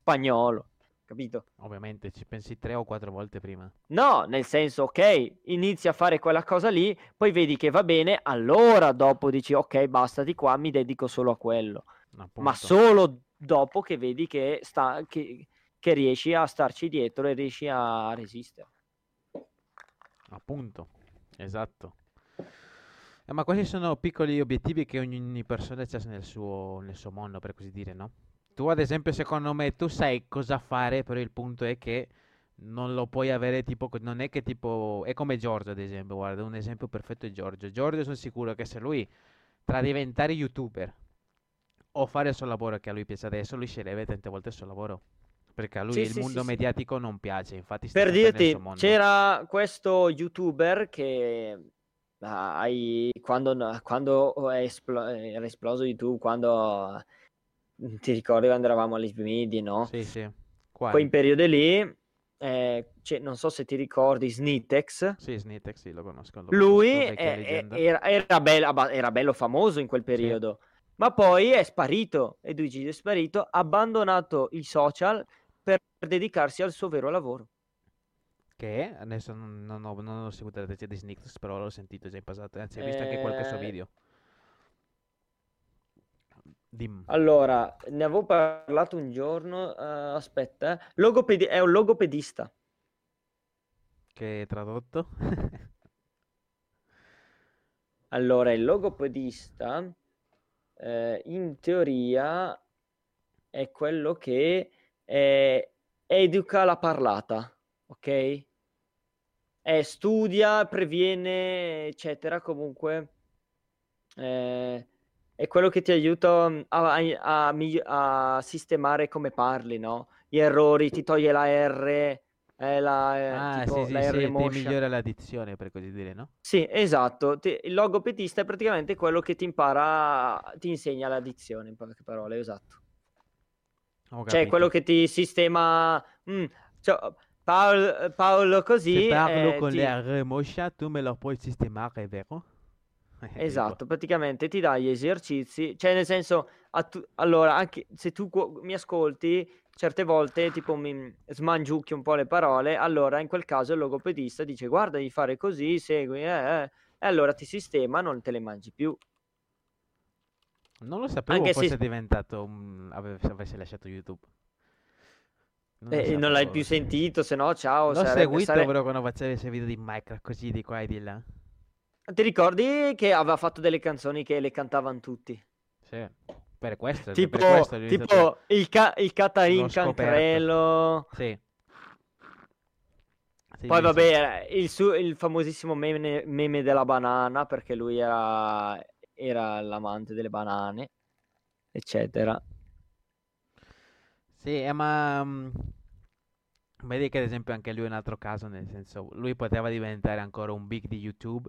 spagnolo capito? Ovviamente ci pensi tre o quattro volte prima. No, nel senso, ok, inizi a fare quella cosa lì, poi vedi che va bene, allora dopo dici, ok, basta di qua, mi dedico solo a quello. Appunto. Ma solo dopo che vedi che, sta, che, che riesci a starci dietro e riesci a resistere. Appunto, esatto. Eh, ma questi sono piccoli obiettivi che ogni persona ha nel suo, nel suo mondo, per così dire, no? Tu ad esempio secondo me tu sai cosa fare, però il punto è che non lo puoi avere tipo, non è che tipo, è come Giorgio ad esempio, guarda, un esempio perfetto è Giorgio. Giorgio sono sicuro che se lui tra diventare youtuber o fare il suo lavoro che a lui piace adesso, lui sceglierebbe tante volte il suo lavoro. Perché a lui sì, il sì, mondo sì, mediatico non piace, infatti Per dirti, c'era questo youtuber che hai, quando, quando è espl- era esploso YouTube, quando ti ricordi quando eravamo agli Smidi, no? Sì, sì. Quali? Quei periodi lì, eh, cioè, non so se ti ricordi Snitex. Sì, Snitex, sì, lo conosco. Lo Lui conosco, è, era, era, bello, era, bello, famoso in quel periodo, sì. ma poi è sparito, Eduigi è sparito, ha abbandonato i social per dedicarsi al suo vero lavoro che adesso non, non, ho, non ho seguito la testa di Snicks, però l'ho sentito già in passato, anzi ho visto anche qualche suo eh, video. Dim. Allora, ne avevo parlato un giorno, uh, aspetta, eh. Logopedi- è un logopedista. Che è tradotto? allora, il logopedista, eh, in teoria, è quello che eh, educa la parlata, ok? eh, studia, previene, eccetera. Comunque eh, è quello che ti aiuta mm, a, a, a, a, sistemare come parli, no? Gli errori, ti toglie la R. Eh, la, eh, ah, tipo, sì, la sì, R sì, ti migliora la dizione, per così dire, no? Sì, esatto. Ti, il logopedista è praticamente quello che ti impara, ti insegna la dizione, in poche parole, esatto. Cioè, quello che ti sistema... Mm, cioè, Paolo, Paolo così... Se parlo eh, con ti... le R moscia, tu me lo puoi sistemare, vero? esatto, praticamente ti dà gli esercizi, cioè nel senso, tu... allora, anche se tu mi ascolti, certe volte tipo mi smangiucchi un po' le parole, allora in quel caso il logopedista dice guarda di fare così, segui, eh, eh, e allora ti sistema, non te le mangi più. Non lo sapevo Anche fosse se... diventato un... avesse lasciato YouTube. Non, eh, non l'hai più sentito, se no ciao. L'ho sarebbe, seguito sare... però quando facevi questi video di Minecraft così di qua e di là. Ti ricordi che aveva fatto delle canzoni che le cantavano tutti? Sì, per questo. Tipo, per questo tipo il, ca- il Catarin Cancrello. Sì. sì. Poi vabbè, il, su- il famosissimo meme, meme, della banana, perché lui era, era l'amante delle banane, eccetera. Sì, eh, ma mm, vedi che ad esempio anche lui è un altro caso, nel senso, lui poteva diventare ancora un big di YouTube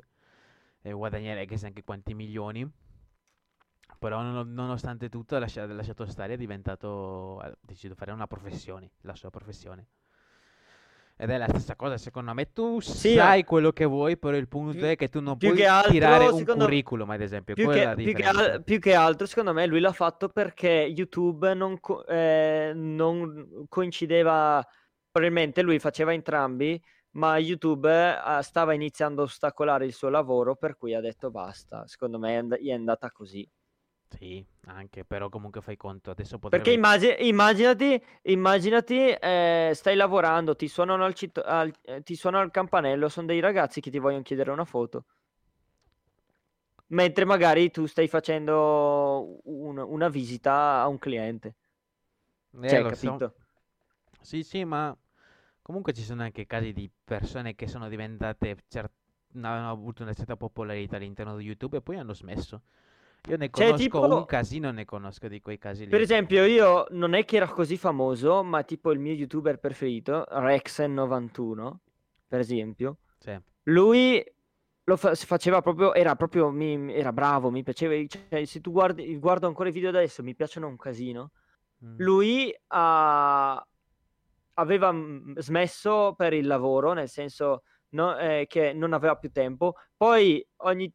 e guadagnare chissà anche quanti milioni, però non- nonostante tutto ha lasciato, lasciato stare, è diventato, ha deciso di fare una professione, la sua professione. Ed è la stessa cosa, secondo me. Tu sì, sai quello che vuoi, però il punto più, è che tu non puoi che altro, tirare un curriculum, ad esempio. Più che, più, che al, più che, altro, secondo me, lui l'ha fatto perché YouTube non, co- eh, non coincideva. Probabilmente lui faceva entrambi, ma YouTube eh, stava iniziando a ostacolare il suo lavoro, per cui ha detto basta. Secondo me è, and- è andata così. Sì, anche, però comunque fai conto, adesso potrebbe... Perché immagini, immaginati, immaginati eh, stai lavorando, ti suonano al, cit- al, eh, ti suonano al campanello, sono dei ragazzi che ti vogliono chiedere una foto. Mentre magari tu stai facendo un, una visita a un cliente. Eh, cioè, capito? So. Sì, sì, ma comunque ci sono anche casi di persone che sono diventate, cer- hanno avuto una certa popolarità all'interno di YouTube e poi hanno smesso. Io ne cioè, conosco tipo... un casino, ne conosco di quei casi lì. Per esempio, io non è che era così famoso, ma tipo il mio youtuber preferito, Rexen91, per esempio. Sì. Lui lo fa- faceva proprio, era proprio, mi, era bravo, mi piaceva. Cioè, se tu guardi, guardo ancora i video adesso, mi piacciono un casino. Mm. Lui ha, aveva mm, smesso per il lavoro, nel senso no, eh, che non aveva più tempo. Poi ogni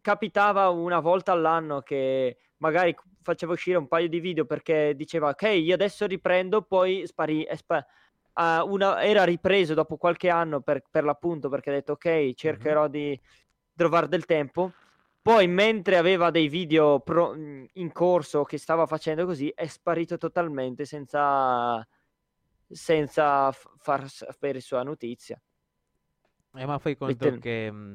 capitava una volta all'anno che magari faceva uscire un paio di video perché diceva ok io adesso riprendo poi sparì spa- uh, una, era ripreso dopo qualche anno per, per, l'appunto perché ha detto ok cercherò mm-hmm. di trovare del tempo poi mentre aveva dei video pro- in corso che stava facendo così è sparito totalmente senza senza far sapere sua notizia eh, ma fai conto Metten... che mm,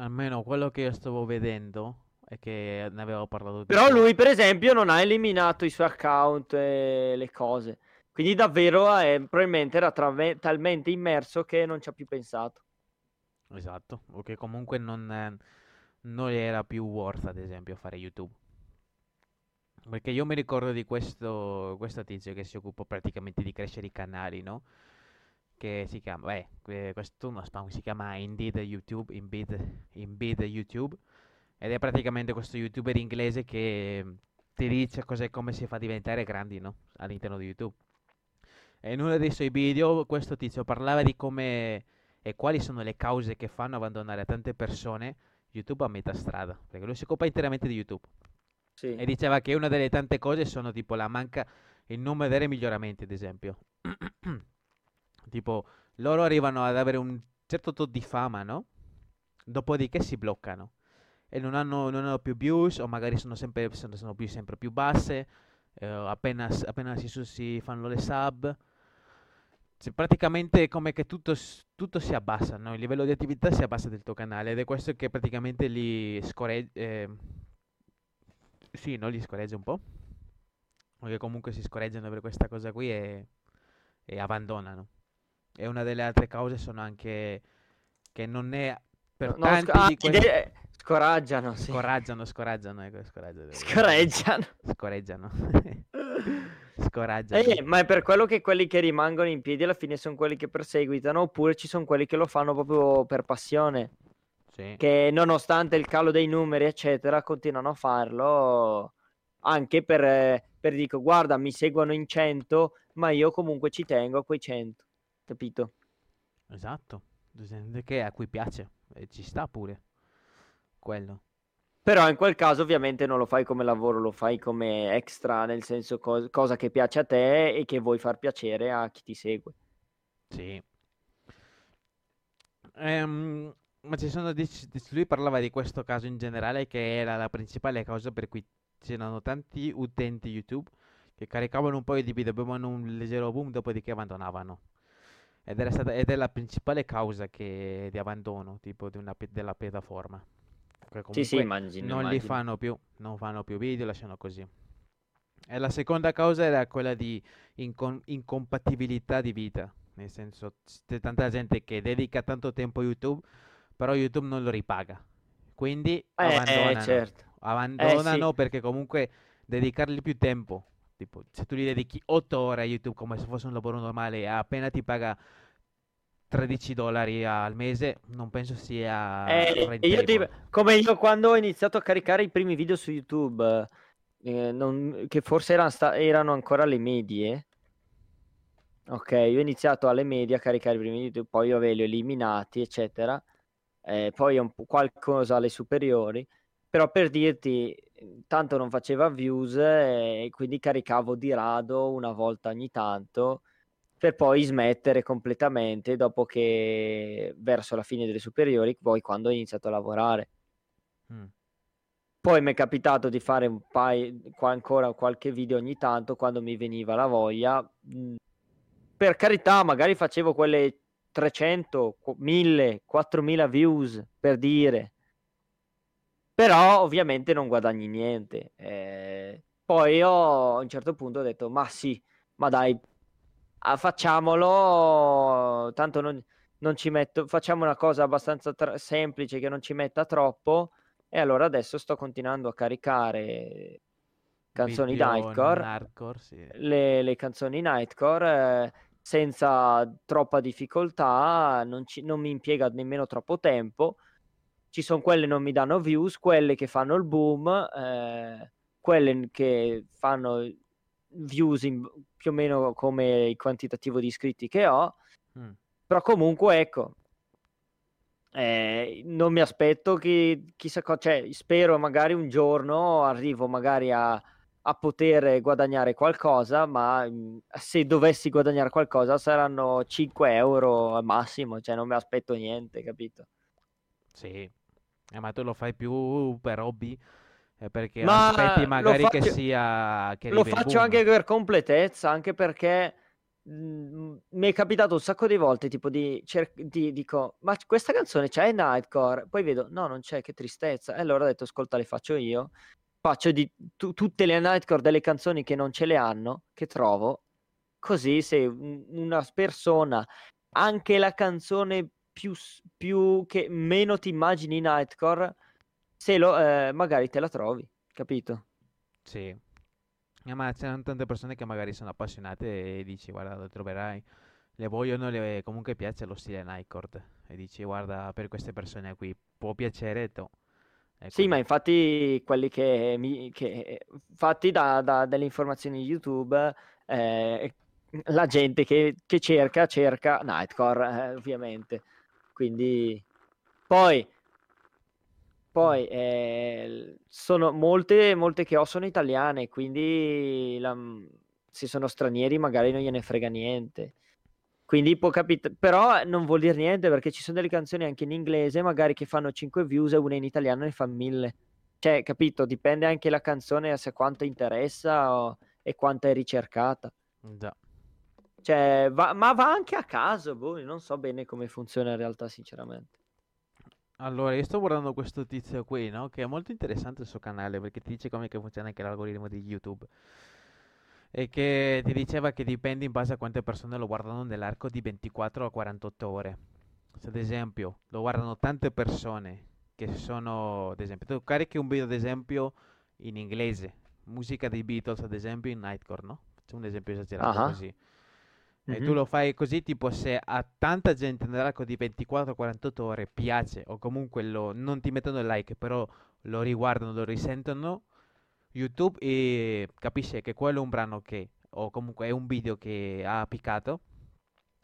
Almeno quello che io stavo vedendo è che ne avevo parlato. Però lui, per esempio, non ha eliminato i suoi account e le cose. Quindi davvero è, probabilmente era tra- talmente immerso che non ci ha più pensato. Esatto, o che comunque non, eh, non era più worth, ad esempio, fare YouTube. Perché io mi ricordo di questo, questo tizio che si occupa praticamente di crescere i canali, no? che si chiama, beh, que- questo uno spam si chiama Indeed YouTube, Indeed, Indeed YouTube, ed è praticamente questo youtuber inglese che ti dice cos'è come si fa a diventare grandi, no? All'interno di YouTube. E in uno dei suoi video questo tizio parlava di come e quali sono le cause che fanno abbandonare tante persone YouTube a metà strada, perché lui si occupa interamente di YouTube. Sì. E diceva che una delle tante cose sono tipo la manca, il non vedere miglioramenti, ad esempio. tipo, loro arrivano ad avere un certo tot di fama, no? Dopodiché si bloccano e non hanno, non hanno più views o magari sono sempre, sono, sono più, sempre più basse. eh, appena, appena si, si fanno le sub. Cioè, praticamente è come che tutto, tutto si abbassa, no? Il livello di attività si abbassa del tuo canale ed è questo che praticamente li scorreggia. Sì, no? Li scorreggia un po'. Perché comunque si scorreggiano per questa cosa qui e, e abbandonano. E una delle altre cause sono anche che non è per No, tanti sc- ah, questi... de- scoraggiano, sì. Scoraggiano, scoraggiano, ecco, scoraggiano. Scorreggiano. Scorreggiano. Scoraggiano. Eh, ma è per quello che quelli che rimangono in piedi alla fine sono quelli che perseguitano, oppure ci sono quelli che lo fanno proprio per passione, Sì. che nonostante il calo dei numeri, eccetera, continuano a farlo anche per, per dico, guarda, mi seguono in 100, ma io comunque ci tengo a quei 100, capito? Esatto. Che a cui piace e ci sta pure quello. Però in quel caso ovviamente non lo fai come lavoro, lo fai come extra, nel senso cos- cosa che piace a te e che vuoi far piacere a chi ti segue. Sì. Ehm, ma ci sono dic- lui parlava di questo caso in generale che era la principale causa per cui c'erano tanti utenti YouTube che caricavano un po' di video, avevano un leggero boom, dopodiché abbandonavano. Ed era stata, ed è la principale causa che, di abbandono, tipo di una della piattaforma. Sì, sì, immagino, non li immagino. fanno più, non fanno più video, lasciano così. E la seconda causa era quella di incon- incompatibilità di vita, nel senso c'è tanta gente che dedica tanto tempo a YouTube, però YouTube non lo ripaga. Quindi Eh, abbandonano, certo. abbandonano perché comunque dedicargli più tempo, tipo se tu gli dedichi 8 ore a YouTube come se fosse un lavoro normale e appena ti paga 13 dollari al mese, non penso sia Eh, io ti- come io quando ho iniziato a caricare i primi video su YouTube, eh, non- che forse erano, sta- erano ancora alle medie. Ok, io ho iniziato alle medie a caricare i primi video, poi io ve li ho eliminati, eccetera. Eh, poi un po' qualcosa alle superiori. Però per dirti, tanto non faceva views eh, e quindi caricavo di rado una volta ogni tanto per poi smettere completamente dopo che verso la fine delle superiori, poi quando ho iniziato a lavorare. Mm. Poi mi è capitato di fare un paio, qua ancora qualche video ogni tanto quando mi veniva la voglia. Mm, Per carità, magari facevo quelle 300, qu- 1000, 4000 views per dire. Però ovviamente non guadagni niente. Eh, poi io a un certo punto ho detto, ma sì, ma dai, ah, facciamolo, tanto non, non ci metto, facciamo una cosa abbastanza tra- semplice che non ci metta troppo. E allora adesso sto continuando a caricare canzoni Video Nightcore, hardcore, sì. le, le canzoni Nightcore eh, senza troppa difficoltà, non, ci- non mi impiega nemmeno troppo tempo. Ci sono quelle che non mi danno views, quelle che fanno il boom, eh, quelle che fanno views in- più o meno come il quantitativo di iscritti che ho. Mm. Però comunque ecco, eh, non mi aspetto che chissà cosa, cioè spero magari un giorno arrivo magari a, a poter guadagnare qualcosa, ma mm, se dovessi guadagnare qualcosa saranno 5 euro al massimo, cioè non mi aspetto niente, capito? Sì, Eh, ma tu lo fai più per hobby, eh, perché Ma aspetti magari che faccio- sia che Lo faccio anche per completezza, anche perché mm, mi è capitato un sacco di volte, tipo di, cer- di- dico, ma questa canzone c'è in Nightcore? Poi vedo, no, non c'è, che tristezza. E allora ho detto, ascolta, le faccio io. Faccio di tu- tutte le Nightcore delle canzoni che non ce le hanno, che trovo. Così se un- una persona, anche la canzone più, più che meno ti immagini Nightcore, se lo, eh, magari te la trovi, capito? Sì. Eh, ma c'erano tante persone che magari sono appassionate e dici, guarda, lo troverai. le vogliono, le, comunque piace lo stile Nightcore e dici guarda per queste persone qui può piacere to. Ecco. Sì, ma infatti quelli che, mi, che fatti da, da, delle informazioni YouTube, eh, la gente che, che, cerca, cerca Nightcore, eh, ovviamente. Quindi poi, poi eh, sono molte, molte che ho sono italiane, quindi la, se sono stranieri magari non gliene frega niente. Quindi può capitare, però non vuol dire niente perché ci sono delle canzoni anche in inglese, magari che fanno 5 views e una in italiano ne fa 1000. Cioè, capito? Dipende anche la canzone se quanto interessa o, e quanto è ricercata. Già. Cioè, va, ma va anche a caso, boh, non so bene come funziona in realtà, sinceramente. Allora, io sto guardando questo tizio qui, no? Che è molto interessante il suo canale perché ti dice come funziona anche l'algoritmo di YouTube e che ti diceva che dipende in base a quante persone lo guardano nell'arco di 24 a 48 ore. Se ad esempio lo guardano tante persone che sono, ad esempio, tu carichi un video ad esempio in inglese, musica dei Beatles ad esempio in Nightcore, no? Facciamo un esempio esagerato uh-huh. così. Mm-hmm. E tu lo fai così, tipo se a tanta gente nell'arco di 24-48 ore piace o comunque lo, non ti mettono il like, però lo riguardano, lo risentono, YouTube e capisce che quello è un brano che, o comunque è un video che ha piccato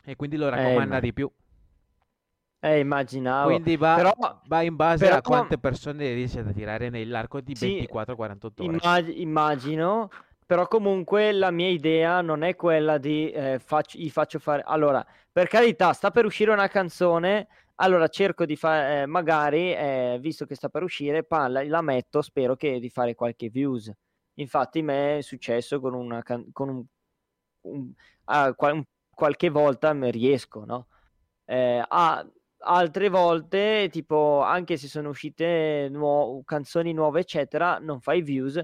e quindi lo eh, raccomanda eh, di più. Eh, immaginavo. Quindi va, però, va in base però, a quante persone riesce ad attirare nell'arco di sì, 24-48 ore. Immag- immagino, però comunque la mia idea non è quella di eh, faccio, gli faccio fare... Allora, per carità, sta per uscire una canzone allora cerco di fare, eh, magari, eh, visto che sta per uscire, palla, la metto, spero che di fare qualche views. Infatti, me è successo con una con un, un, ah, qual- qualche volta riesco, no? Eh, a, altre volte, tipo, anche se sono uscite nuo- canzoni nuove, eccetera, non fai views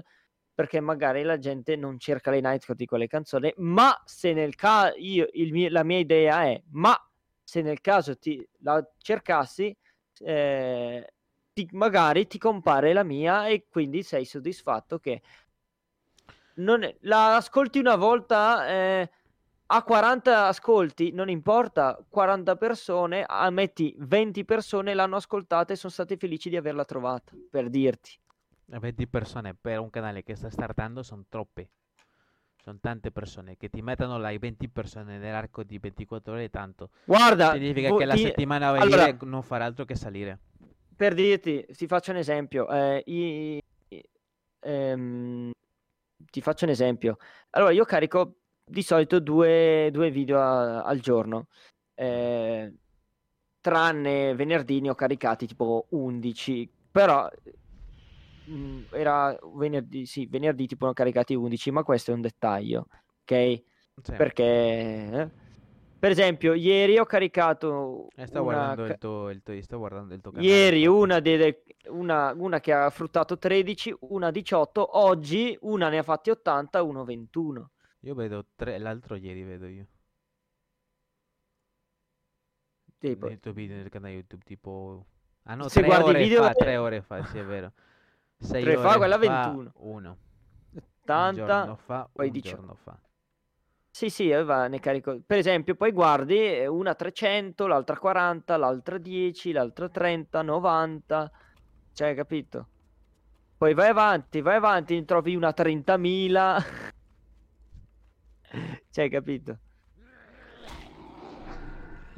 perché magari la gente non cerca le nightcore di quelle canzoni. Ma se nel caso, la mia idea è, ma se nel caso ti la cercassi, eh, ti, magari ti compare la mia e quindi sei soddisfatto che non è, la ascolti una volta eh, a 40 ascolti, non importa, 40 persone, metti 20 persone l'hanno ascoltata e sono state felici di averla trovata, per dirti. 20 persone per un canale che sta startando sono troppe. Sono tante persone che ti mettono like 20 persone nell'arco di 24 ore tanto. Guarda, significa vo- che la ti... settimana a venire allora, non farà altro che salire. Per dirti, ti faccio un esempio. Eh, i, ehm, ti faccio un esempio. Allora, io carico di solito due, due video a, al giorno. Eh, tranne venerdì ne ho caricati tipo 11. Però mh, era venerdì, sì, venerdì tipo ne ho caricati 11, ma questo è un dettaglio, ok? Sì. Perché, eh? per esempio, ieri ho caricato. Eh, sto, una... guardando il tuo, il tuo, sto guardando il tuo canale. Ieri una, delle, una, una, che ha fruttato 13, una 18. Oggi una ne ha fatti 80, uno 21. Io vedo tre, l'altro ieri vedo io. Tipo. Nel tuo video nel canale YouTube, tipo. Ah no, Se tre ore video... fa, tre ore fa, sì, è vero. 6 ore fa, quella 21. 1. 80, un fa, poi un 18. giorno fa. Sì, sì, aveva, ne carico. Per esempio, poi guardi eh, una 300, l'altra 40, l'altra 10, l'altra 30, 90. Cioè, capito? Poi vai avanti, vai avanti, ne trovi una 30.000. cioè, capito?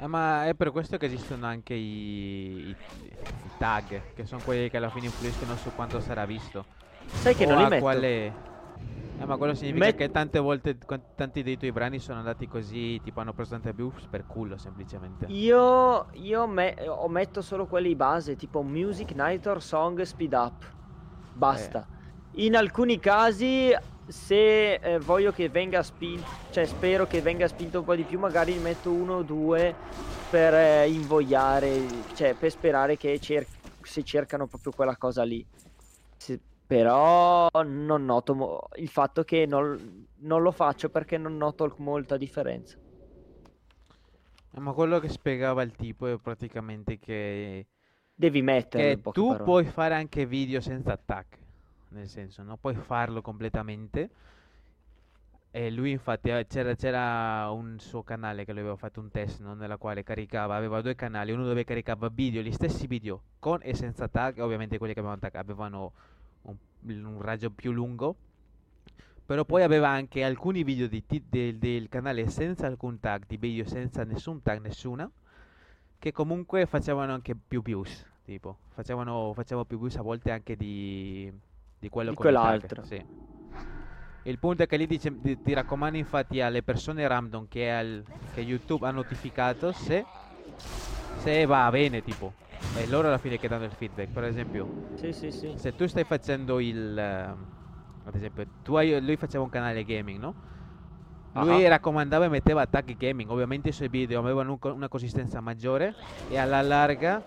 Eh, ma è per questo che esistono anche i, i, i tag, che sono quelli che alla fine influiscono su quanto sarà visto. Sai che o non li metto. Quale... Eh, ma quello significa Met... che tante volte tanti dei tuoi brani sono andati così, tipo hanno preso tante views per culo semplicemente. Io, io me... ometto solo quelli base, tipo Music, Nightor, Song, Speed Up. Basta. Eh. In alcuni casi se eh, voglio che venga spinto, cioè spero che venga spinto un po' di più, magari metto uno o due per eh, invogliare, cioè per sperare che cer- si cercano proprio quella cosa lì. Se, però non noto mo- il fatto che non, non, lo faccio perché non noto molta differenza. Eh, ma quello che spiegava il tipo è praticamente che... Devi mettere... Che tu parole. puoi fare anche video senza attack nel senso non puoi farlo completamente E lui infatti eh, c'era, c'era un suo canale che lui aveva fatto un test no? nella quale caricava, aveva due canali, uno dove caricava video, gli stessi video con e senza tag, ovviamente quelli che avevano tag avevano un, un raggio più lungo, però poi aveva anche alcuni video di, ti- del, del canale senza alcun tag, di video senza nessun tag, nessuna, che comunque facevano anche più views, tipo, facevano, facevano più views a volte anche di, di quello Di quell'altro. sì. Il punto è che lì dice, ti, ti raccomando infatti alle persone random che, al- che YouTube ha notificato se, se va bene, tipo. E loro alla fine che danno il feedback. Per esempio, Sì, sì, sì. se tu stai facendo il... eh, ad esempio, tu hai, lui faceva un canale gaming, no? Lui Ah. raccomandava e metteva tag gaming. Ovviamente i suoi video avevano un una consistenza maggiore e alla larga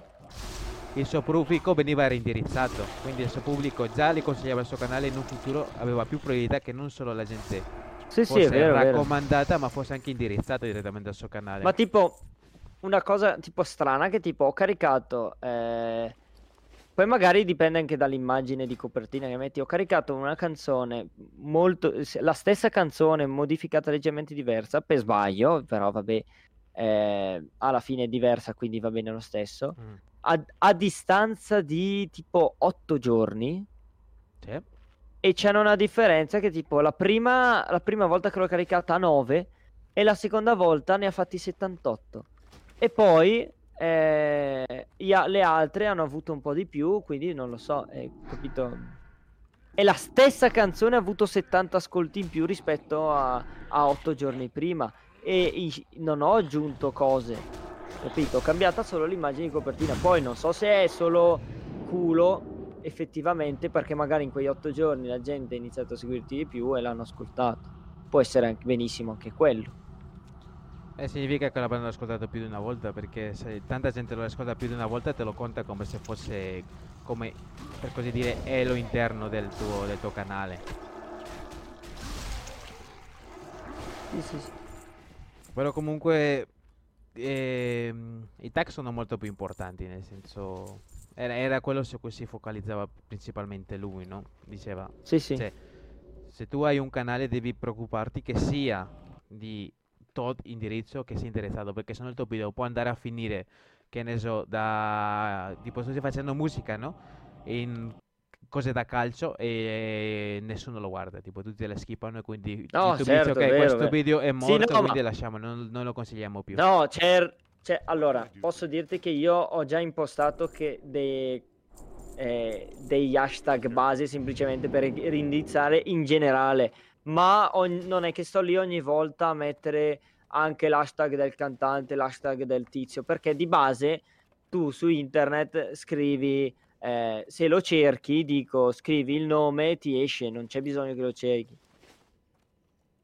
il suo pubblico veniva reindirizzato. Quindi il suo pubblico già gli consigliava il suo canale in un futuro aveva più priorità che non solo la gente Sì, sì, fosse è vero, è vero. raccomandata, ma fosse anche indirizzata direttamente al suo canale. Ma tipo, una cosa tipo strana che tipo ho caricato, eh, poi magari dipende anche dall'immagine di copertina che metti, ho caricato una canzone molto, la stessa canzone modificata leggermente diversa, per sbaglio, però vabbè, eh, alla fine è diversa, quindi va bene lo stesso, Mm, a, a distanza di tipo 8 giorni. sì. E c'è una differenza che tipo la prima, la prima volta che l'ho caricata a 9 e la seconda volta ne ha fatti 78. E poi eh, le altre hanno avuto un po' di più, quindi non lo so, eh, capito? E la stessa canzone ha avuto 70 ascolti in più rispetto a, a 8 giorni prima. E i- non ho aggiunto cose, capito? Ho cambiata solo l'immagine di copertina. Poi non so se è solo culo effettivamente perché magari in quegli 8 giorni la gente ha iniziato a seguirti di più e l'hanno ascoltato. Può essere anche benissimo anche quello. Eh, significa che l'avranno ascoltato più di una volta perché se tanta gente lo ascolta più di una volta te lo conta come se fosse come per così dire elo interno del tuo, del tuo canale Sì, sì, sì. però comunque ehm, i tag sono molto più importanti nel senso era, era quello su cui si focalizzava principalmente lui no? diceva Sì, sì. Cioè, se tu hai un canale devi preoccuparti che sia di tot indirizzo che sia interessato, perché sennò il tuo video può andare a finire, che ne so, da tipo sto facendo musica, no? In cose da calcio e nessuno lo guarda, tipo tutti le skippano e quindi No, YouTube certo, dice ok, vero, questo vero. video è Sì, morto, no, quindi ma- lasciamo, non, non lo consigliamo più. No, c'è, c'è- allora, posso dirti che io ho già impostato che dei, eh, degli hashtag base semplicemente per indirizzare in generale, ma ogn- non è che sto lì ogni volta a mettere anche l'hashtag del cantante, l'hashtag del tizio, perché di base tu su internet scrivi, eh, se lo cerchi, dico, scrivi il nome e ti esce, non c'è bisogno che lo cerchi.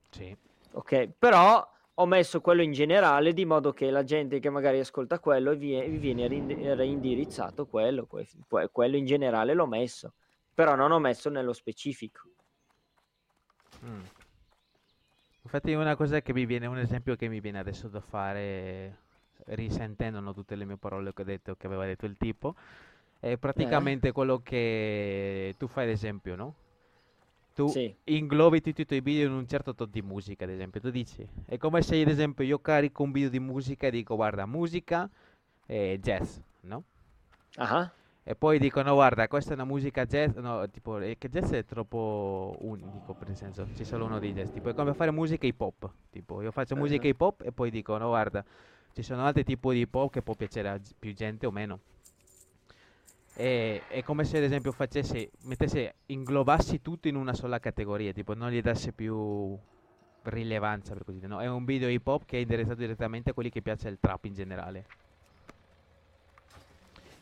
Sì. Ok, però ho messo quello in generale di modo che la gente che magari ascolta quello vi viene reindi- reindirizzato quello, que- que- quello in generale l'ho messo, però non ho messo nello specifico. Mm. Infatti una cosa che mi viene, un esempio che mi viene adesso da fare, risentendo tutte le mie parole che ho detto, che aveva detto il tipo, è praticamente quello che tu fai ad esempio, no? Tu Sì, inglobi tutti i tuoi video in un certo tot di musica, ad esempio. Tu dici, è come se ad esempio io carico un video di musica e dico guarda, musica e jazz, no? ah, E poi dico, no, guarda, questa è una musica jazz, no, tipo, è che jazz è troppo unico, per senso, c'è solo uno di jazz, tipo, è come fare musica hip hop, tipo, io faccio musica Ah. hip hop e poi dico, no, guarda, ci sono altri tipi di hip hop che può piacere a più gente o meno. E, è come se, ad esempio, facessi, mettesse, inglobassi tutto in una sola categoria, tipo, non gli dassi più rilevanza, per così dire, no? È un video hip hop che è indirizzato direttamente a quelli che piace il trap in generale.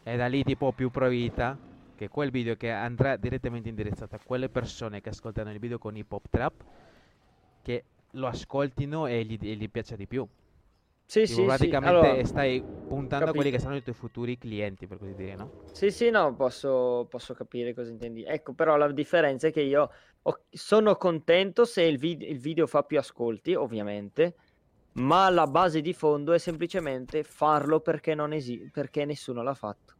E da lì tipo più probabilità che quel video che andrà direttamente indirizzato a quelle persone che ascoltano il video con hip hop trap che lo ascoltino e gli, e gli piace di più. Sì, Tipo, sì, sì, praticamente allora, stai puntando a quelli che capito. saranno i tuoi futuri clienti, per così dire, no? Sì, sì, no, posso, posso capire cosa intendi. Ecco, però la differenza è che io ho- sono contento se il, vid- il video fa più ascolti, ovviamente, ma la base di fondo è semplicemente farlo perché, non esi- perché nessuno l'ha fatto.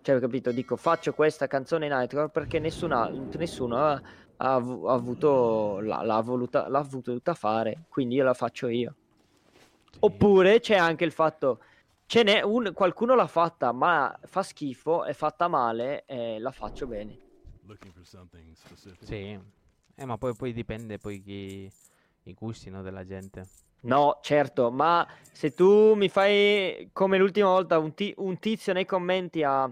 Cioè, capito? Dico, faccio questa canzone Nightcore perché nessuna, nessuno ha, ha, ha avuto, l'ha, l'ha, voluta, l'ha voluta fare, quindi io la faccio io. Oppure c'è anche il fatto, ce n'è un, qualcuno l'ha fatta, ma fa schifo, è fatta male, e la faccio bene. Sì, eh, ma poi, poi dipende poi chi, i gusti no, della gente. No, certo, ma se tu mi fai come l'ultima volta un, ti- un tizio nei commenti a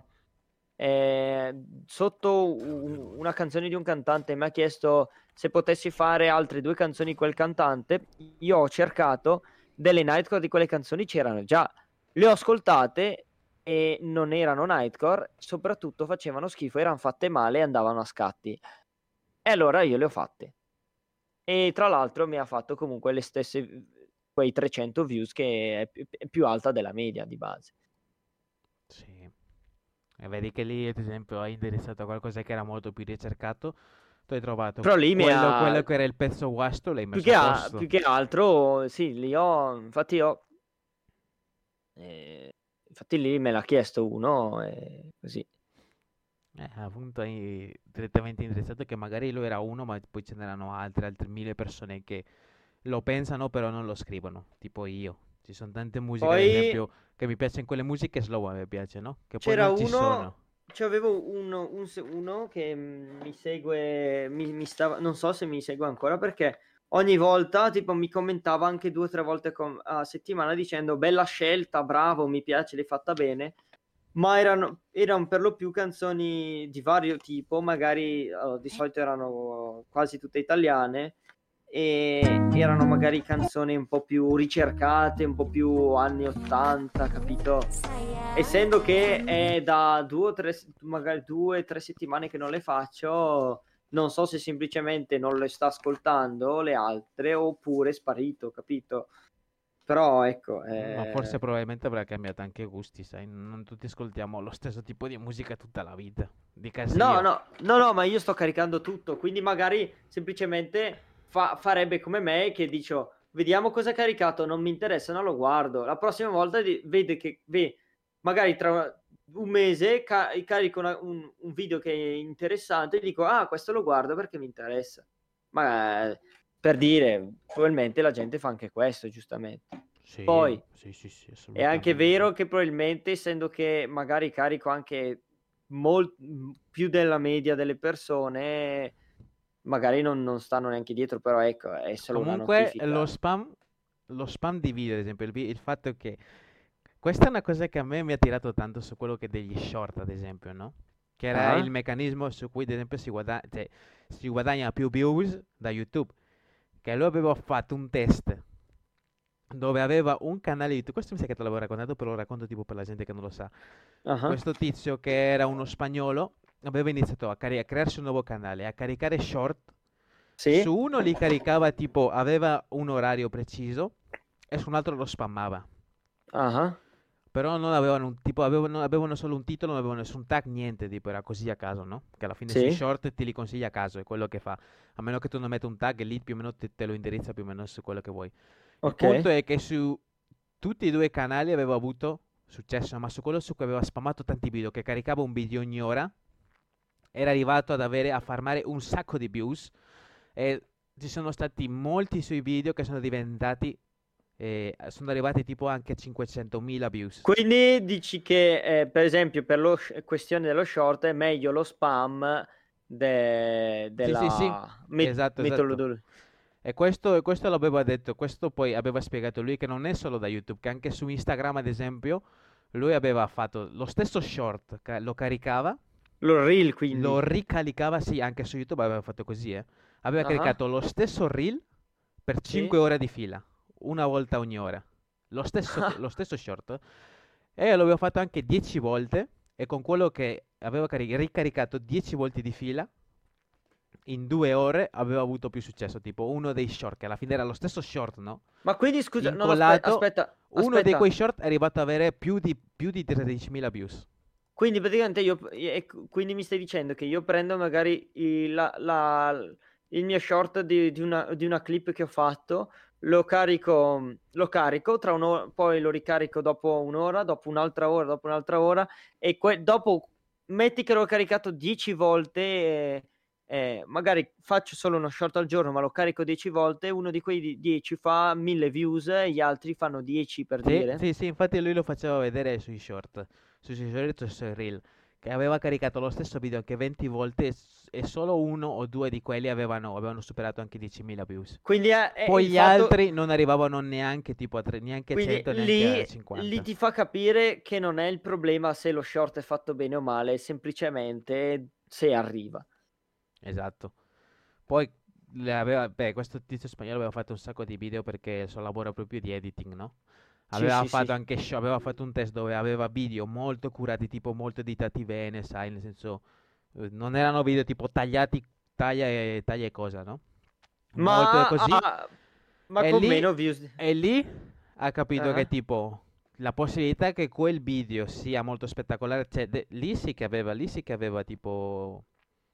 eh, sotto un- una canzone di un cantante mi ha chiesto se potessi fare altre due canzoni di quel cantante, io ho cercato delle nightcore di quelle canzoni c'erano già. Le ho ascoltate e non erano nightcore, soprattutto facevano schifo, erano fatte male e andavano a scatti. E allora io le ho fatte. E tra l'altro mi ha fatto comunque le stesse quei 300 views che è più, alta della media di base. Sì. E vedi che lì, ad esempio, hai indirizzato a qualcosa che era molto più ricercato. Tu hai trovato Però lì quello, ha... quello che era il pezzo guasto, l'hai messo più che, a più che altro, sì, lì ho... Infatti ho... Eh, infatti lì me l'ha chiesto uno e così. Eh, appunto hai direttamente indirizzato che magari lui era uno, ma poi ce n'erano altri, altre mille persone che lo pensano però non lo scrivono, tipo io. Ci sono tante musiche, Poi... ad esempio, che mi piacciono quelle musiche slow, a me piace, no? Che poi C'era non ci uno... sono. C'avevo uno, un, uno che mi segue, mi, mi stava, non so se mi segue ancora perché ogni volta tipo mi commentava anche due o tre volte com- a settimana dicendo bella scelta, bravo, mi piace, l'hai fatta bene. Ma erano, erano per lo più canzoni di vario tipo, magari oh, di solito erano quasi tutte italiane e erano magari canzoni un po' più ricercate, un po' più anni 80, capito? Essendo che è da due o tre, magari due o tre settimane che non le faccio, non so se semplicemente non le sta ascoltando le altre oppure è sparito, capito? Però ecco... Ma forse probabilmente avrà cambiato anche gusti, sai? Non tutti ascoltiamo lo stesso tipo di musica tutta la vita. Di no, no, no, no, ma io sto caricando tutto, quindi magari semplicemente fa- farebbe come me che dico, vediamo cosa ha caricato, non mi interessa, non lo guardo. La prossima volta di- vede che, ve, magari tra un mese ca- carico una- un, un video che è interessante e dico, ah, questo lo guardo perché mi interessa. Ma per dire, probabilmente la gente fa anche questo, giustamente. Sì, Poi sì, sì, sì, è anche vero che probabilmente, essendo che magari carico anche molt- più della media delle persone, magari non, non stanno neanche dietro, però ecco, è solo Comunque lo spam, lo spam di video, ad esempio, il, il fatto che questa è una cosa che a me mi ha tirato tanto su quello che degli short, ad esempio, no? Che era Ah. il meccanismo su cui, ad esempio, si guadagna, cioè, si guadagna più views da YouTube che lui aveva fatto un test dove aveva un canale YouTube. Questo mi sa che te l'avevo raccontato, però lo racconto tipo per la gente che non lo sa. Ah, Questo tizio che era uno spagnolo aveva iniziato a, cari- a crearsi un nuovo canale, a caricare short. Sì? Su uno li caricava tipo, aveva un orario preciso e su un altro lo spammava. Ah, Però non avevano, un, tipo, avevano, avevano solo un titolo, non avevano nessun tag, niente, tipo era così a caso, no? Che alla fine Sì. sui short ti li consiglia a caso, è quello che fa. A meno che tu non metti un tag, lì più o meno te, te lo indirizza più o meno su quello che vuoi. Il ok. punto è che su tutti e due i canali aveva avuto successo, ma su quello su cui aveva spammato tanti video, che caricava un video ogni ora, era arrivato ad avere, a farmare un sacco di views e ci sono stati molti suoi video che sono diventati, eh, sono arrivati tipo anche a 500.000 views. Quindi dici che, eh, per esempio, per la questione dello short è meglio lo spam de- della sì, sì. met- Esatto, esatto. E questo, questo l'aveva detto, questo poi aveva spiegato lui che non è solo da YouTube, che anche su Instagram ad esempio lui aveva fatto lo stesso short, lo caricava, Lo reel, quindi. lo ricaricava, sì, anche su YouTube aveva fatto così, eh. Aveva Ah. caricato lo stesso reel per Sì. 5 ore di fila, una volta ogni ora, lo stesso, lo stesso short, e lo aveva fatto anche 10 volte, e con quello che aveva cari- ricaricato 10 volte di fila, in due ore aveva avuto più successo, tipo uno dei short, che alla fine era lo stesso short, no? Ma quindi scusa, no, aspe- Incollato, aspetta, Uno di aspetta. quei short è arrivato ad avere più di, più di 13.000 views. Quindi praticamente io, quindi mi stai dicendo che io prendo magari il, la- la- il mio short di, di una, di una clip che ho fatto, lo carico, lo carico, poi lo ricarico dopo un'ora, dopo un'altra ora, dopo un'altra ora, e que- dopo metti che l'ho caricato 10 volte, eh, eh, magari faccio solo uno short al giorno, ma lo carico 10 volte, uno di quei 10 fa 1000 views e gli altri fanno 10 per Sì, dire. sì, sì, infatti lui lo faceva vedere sui short, sui suoi short e sui reel, che aveva caricato lo stesso video anche 20 volte e solo uno o due di quelli avevano, avevano superato anche 10.000 views. Quindi eh, eh, Poi gli fatto- altri non arrivavano neanche tipo a tre- neanche Quindi 100, neanche lì, a 50. lì ti fa capire che non è il problema se lo short è fatto bene o male, è semplicemente se arriva. Esatto. Poi aveva, beh, questo tizio spagnolo aveva fatto un sacco di video perché il suo lavoro è proprio di editing, no? Aveva sì, fatto sì. anche show, aveva fatto un test dove aveva video molto curati, tipo molto editati bene, sai, nel senso eh, non erano video tipo tagliati, taglia e taglia e cosa, no? Molto Ma, così. ah, ma E con lì- meno views. E lì ha capito Ah. che tipo la possibilità che quel video sia molto spettacolare, cioè de- lì sì che aveva, lì sì che aveva tipo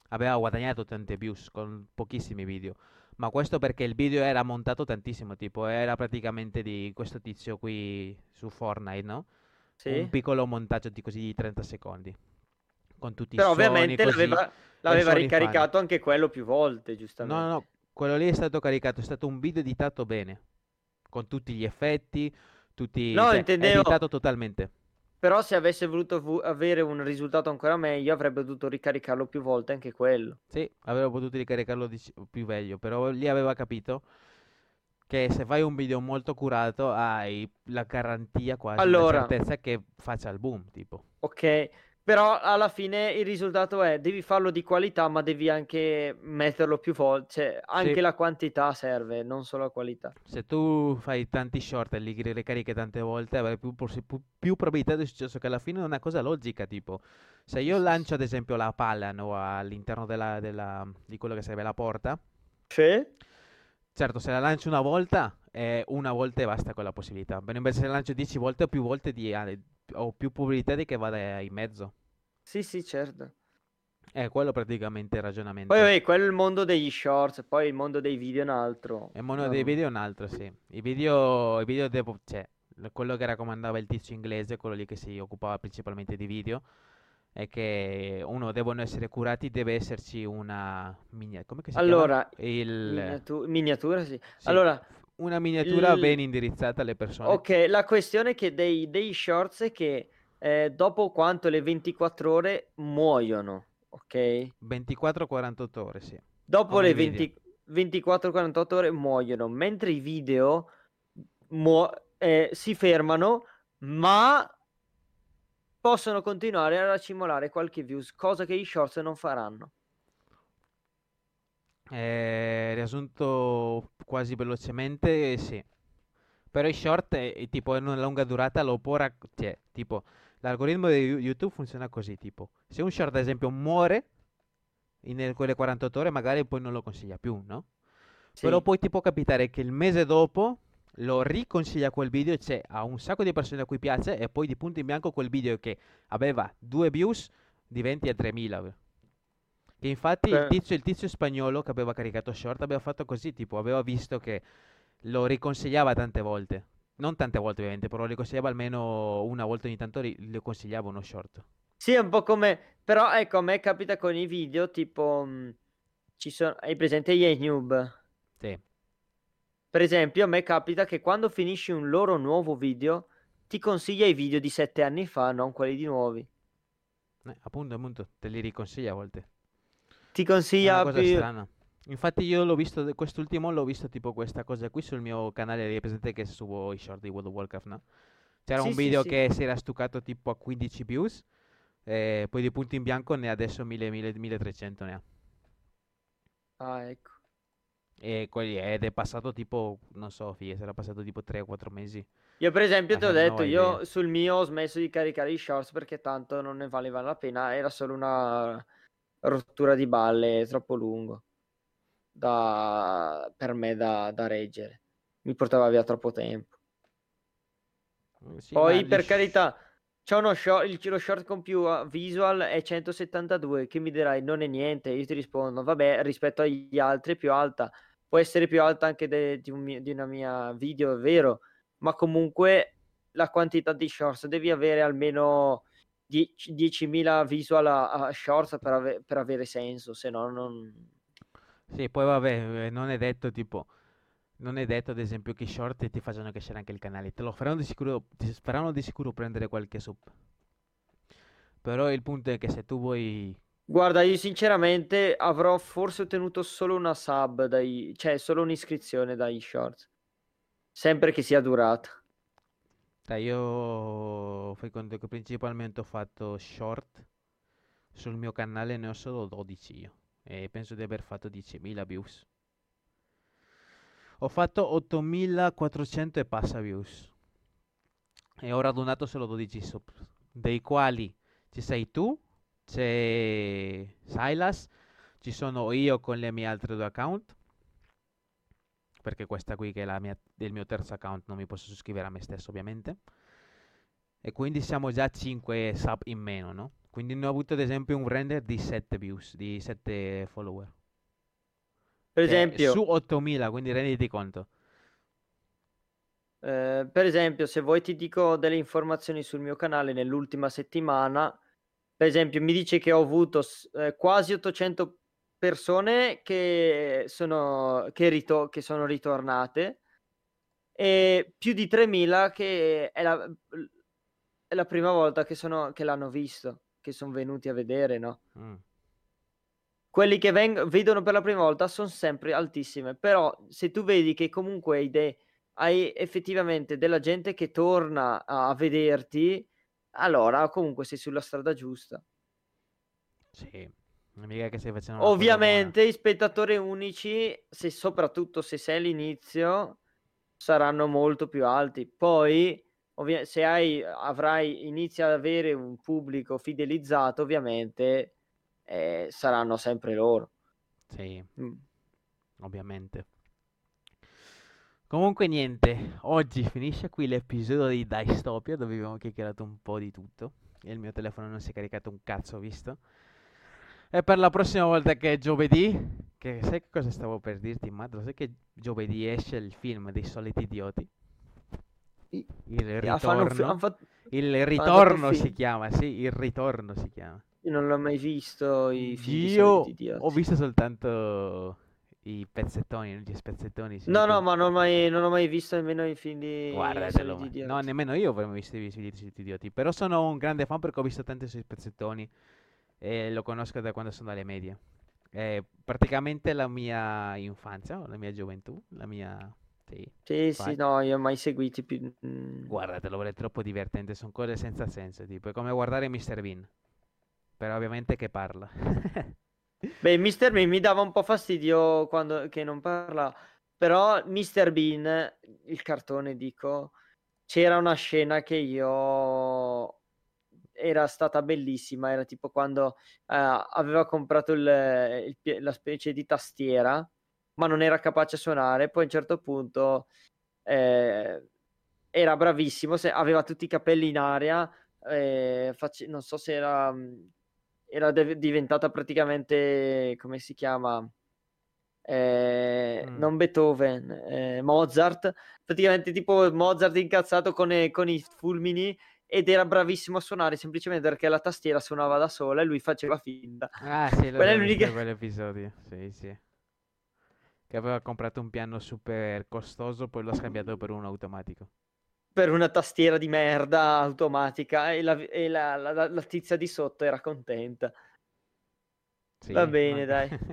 aveva guadagnato tante views con pochissimi video. Ma questo perché il video era montato tantissimo, tipo era praticamente di questo tizio qui su Fortnite, no? Sì. Un piccolo montaggio di così di 30 secondi. Con tutti i Però suoni ovviamente così. l'aveva, l'aveva ricaricato anche quello più volte, No, giustamente. no, no, quello lì è stato caricato, è stato un video editato bene, con tutti gli effetti, tutti, No, cioè, intendevo- editato totalmente. Però se avesse voluto vu- avere un risultato ancora meglio, avrebbe dovuto ricaricarlo più volte anche quello. Sì, aveva potuto ricaricarlo di- più meglio, però lì aveva capito che se fai un video molto curato hai la garanzia quasi, la Allora. certezza che faccia il boom, tipo. Ok, però alla fine il risultato è devi farlo di qualità, ma devi anche metterlo più volte. Cioè, anche Sì. la quantità serve, non solo la qualità. Se tu fai tanti short e li ricarichi tante volte, avrai più, più- più probabilità di successo che alla fine è una cosa logica, tipo, se io lancio ad esempio la palla, no, all'interno della- della- di quello che sarebbe la porta, Sì? certo, se la lancio una volta, eh, una volta e basta quella possibilità, però invece se la lancio 10 volte o più volte di- ah, ho più probabilità di che vada in mezzo. Sì, sì, certo. È quello praticamente il ragionamento. Poi, vabbè, quello è il mondo degli shorts, poi il mondo dei video è un altro. Il mondo No. dei video è un altro, sì. I video, i video devo, cioè, quello che raccomandava il tizio inglese, quello lì che si occupava principalmente di video, è che uno devono essere curati, deve esserci una minia- come che si chiama? Allora, Il, miniatu- miniatura, sì. sì, Allora, una miniatura il- ben indirizzata alle persone. ok, la questione che dei, dei shorts è che eh, dopo quanto le 24 ore muoiono, ok? 24-48 ore, sì. Dopo Come le i video. 20 24-48 ore muoiono, mentre i video muo- eh, si fermano, ma possono continuare a racimolare qualche views, cosa che i shorts non faranno. Eh, riassunto quasi velocemente, sì. Però i short, eh, eh, tipo, in una lunga durata lo può rac- cioè, tipo, l'algoritmo di YouTube funziona così, tipo, se un short, ad esempio, muore in quelle 48 ore, magari poi non lo consiglia più, no? Però Sì. poi ti può capitare che il mese dopo lo riconsiglia quel video, c'è a un sacco di persone a cui piace e poi di punto in bianco quel video che aveva due views diventi a 3000. Che infatti il tizio, il tizio spagnolo che aveva caricato short aveva fatto così, tipo aveva visto che lo riconsigliava tante volte. Non tante volte ovviamente, però lo riconsigliava almeno una volta ogni tanto, ri- le consigliava uno short. Sì, è un po' come... Però ecco, a me capita con i video, tipo... mh, ci sono... Hai presente gli noob? Sì, Per esempio, a me capita che quando finisci un loro nuovo video, ti consiglia i video di sette anni fa, non quelli di nuovi. eh, appunto, appunto, te li riconsiglia a volte. Ti consiglia cosa più... strana. Infatti io l'ho visto, quest'ultimo l'ho visto tipo questa cosa qui sul mio canale, di presente che subo i short di World of Warcraft, no? C'era Sì, un sì, video sì. che si era stuccato tipo a 15 views, e poi di punto in bianco ne ha adesso 1000, 1000, 1300 ne ha. Ah, ecco. E quelli, ed è passato tipo, non so, figlia, sarà passato tipo 3 o 4 mesi. Io per esempio I ti ho detto, io sul mio ho smesso di caricare i shorts perché tanto non ne valeva la pena, era solo una rottura di balle troppo lungo da... per me da, da reggere. Mi portava via troppo tempo. Mm, Sì, Poi per carità, c'è uno short, il, lo short con più uh, visual è 172, che mi dirai non è niente, io ti rispondo, vabbè, rispetto agli altri è più alta, può essere più alta anche de- di, un di una mia video, è vero, ma comunque la quantità di shorts devi avere almeno die- 10.000 visual a, a shorts per, ave- per avere senso, se no non... Sì, poi vabbè, eh, non è detto tipo, non è detto ad esempio che i short ti facciano crescere anche il canale, te lo faranno di sicuro, ti faranno di sicuro prendere qualche sub. Però il punto è che se tu vuoi... Guarda, io sinceramente avrò forse ottenuto solo una sub dai, cioè solo un'iscrizione dai shorts. Sempre che sia durata. Io fai conto che principalmente ho fatto short sul mio canale, ne ho solo 12 io. E penso di aver fatto 10.000 views. Ho fatto 8.400 e passa views. E ho radunato solo 12 sub. Dei quali ci sei tu, c'è Silas, ci sono io con le mie altre due account. Perché questa qui che è la mia, il mio terzo account non mi posso iscrivere a me stesso ovviamente. E quindi siamo già 5 sub in meno, no? Quindi ne ho avuto ad esempio un render di 7 views, di 7 follower. Per Che è esempio, su 8000, quindi renditi conto. eh, per esempio, se vuoi ti dico delle informazioni sul mio canale nell'ultima settimana. Per esempio, mi dice che ho avuto eh, quasi 800 persone che sono, che rito- che sono ritornate e più di 3000 che è la, è la prima volta che, sono, che l'hanno visto, che sono venuti a vedere, no? Mm. quelli che veng- vedono per la prima volta sono sempre altissime, però se tu vedi che comunque hai, de- hai effettivamente della gente che torna a, a vederti, allora comunque sei sulla strada giusta. Sì, non mica che stai facendo. Ovviamente i spettatori unici, se, soprattutto se sei all'inizio, saranno molto più alti. Poi, ovvia- se hai, avrai, inizi ad avere un pubblico fidelizzato, ovviamente eh, saranno sempre loro. Sì, Mm. ovviamente. Comunque niente, oggi finisce qui l'episodio di Dystopia dove abbiamo chiacchierato un po' di tutto e il mio telefono non si è caricato un cazzo, ho visto. E per la prossima volta che è giovedì, che sai che cosa stavo per dirti, Madro? Sai che giovedì esce il film dei soliti idioti? Il Ah, fi- ritorno. fatto- Il ritorno si film. chiama, sì, il ritorno si chiama. Io non l'ho mai visto i film Io ho idioti. visto soltanto i pezzettoni, gli spezzettoni su No, no, ma non ho mai, non ho mai visto nemmeno i film di Guardatelo, soliti ma- no, idioti. nemmeno io avrei mai visto i video di Soliti Idioti, però sono un grande fan perché ho visto tanti suoi spezzettoni e lo conosco da quando sono alle medie. È praticamente la mia infanzia, la mia gioventù, la mia... Sì, Sì, sì, no, io ho mai seguiti più... mm. Guardatelo, è troppo divertente, sono cose senza senso, tipo, è come guardare Mr. Bean, però ovviamente che parla. Beh, Mr. Bean mi dava un po' fastidio quando che non parla, però Mr. Bean, il cartone, dico, c'era una scena che io era stata bellissima, era tipo quando eh, aveva comprato il- il la specie di tastiera, ma non era capace a suonare, poi a un certo punto eh, era bravissimo, se- aveva tutti i capelli in aria, eh, face- non so se era, mh, era de- diventata praticamente, come si chiama? Eh, Mm. non Beethoven, eh, Mozart, praticamente tipo Mozart incazzato con, i- con i fulmini ed era bravissimo a suonare semplicemente perché la tastiera suonava da sola e lui faceva finta. Ah, sì, Quella è l'unica... quell'episodio, sì, sì. Che aveva comprato un piano super costoso, poi l'ho scambiato per uno automatico. per una tastiera di merda automatica e la, e la- la- la- tizia di sotto era contenta. Sì, Va ma- bene, dai.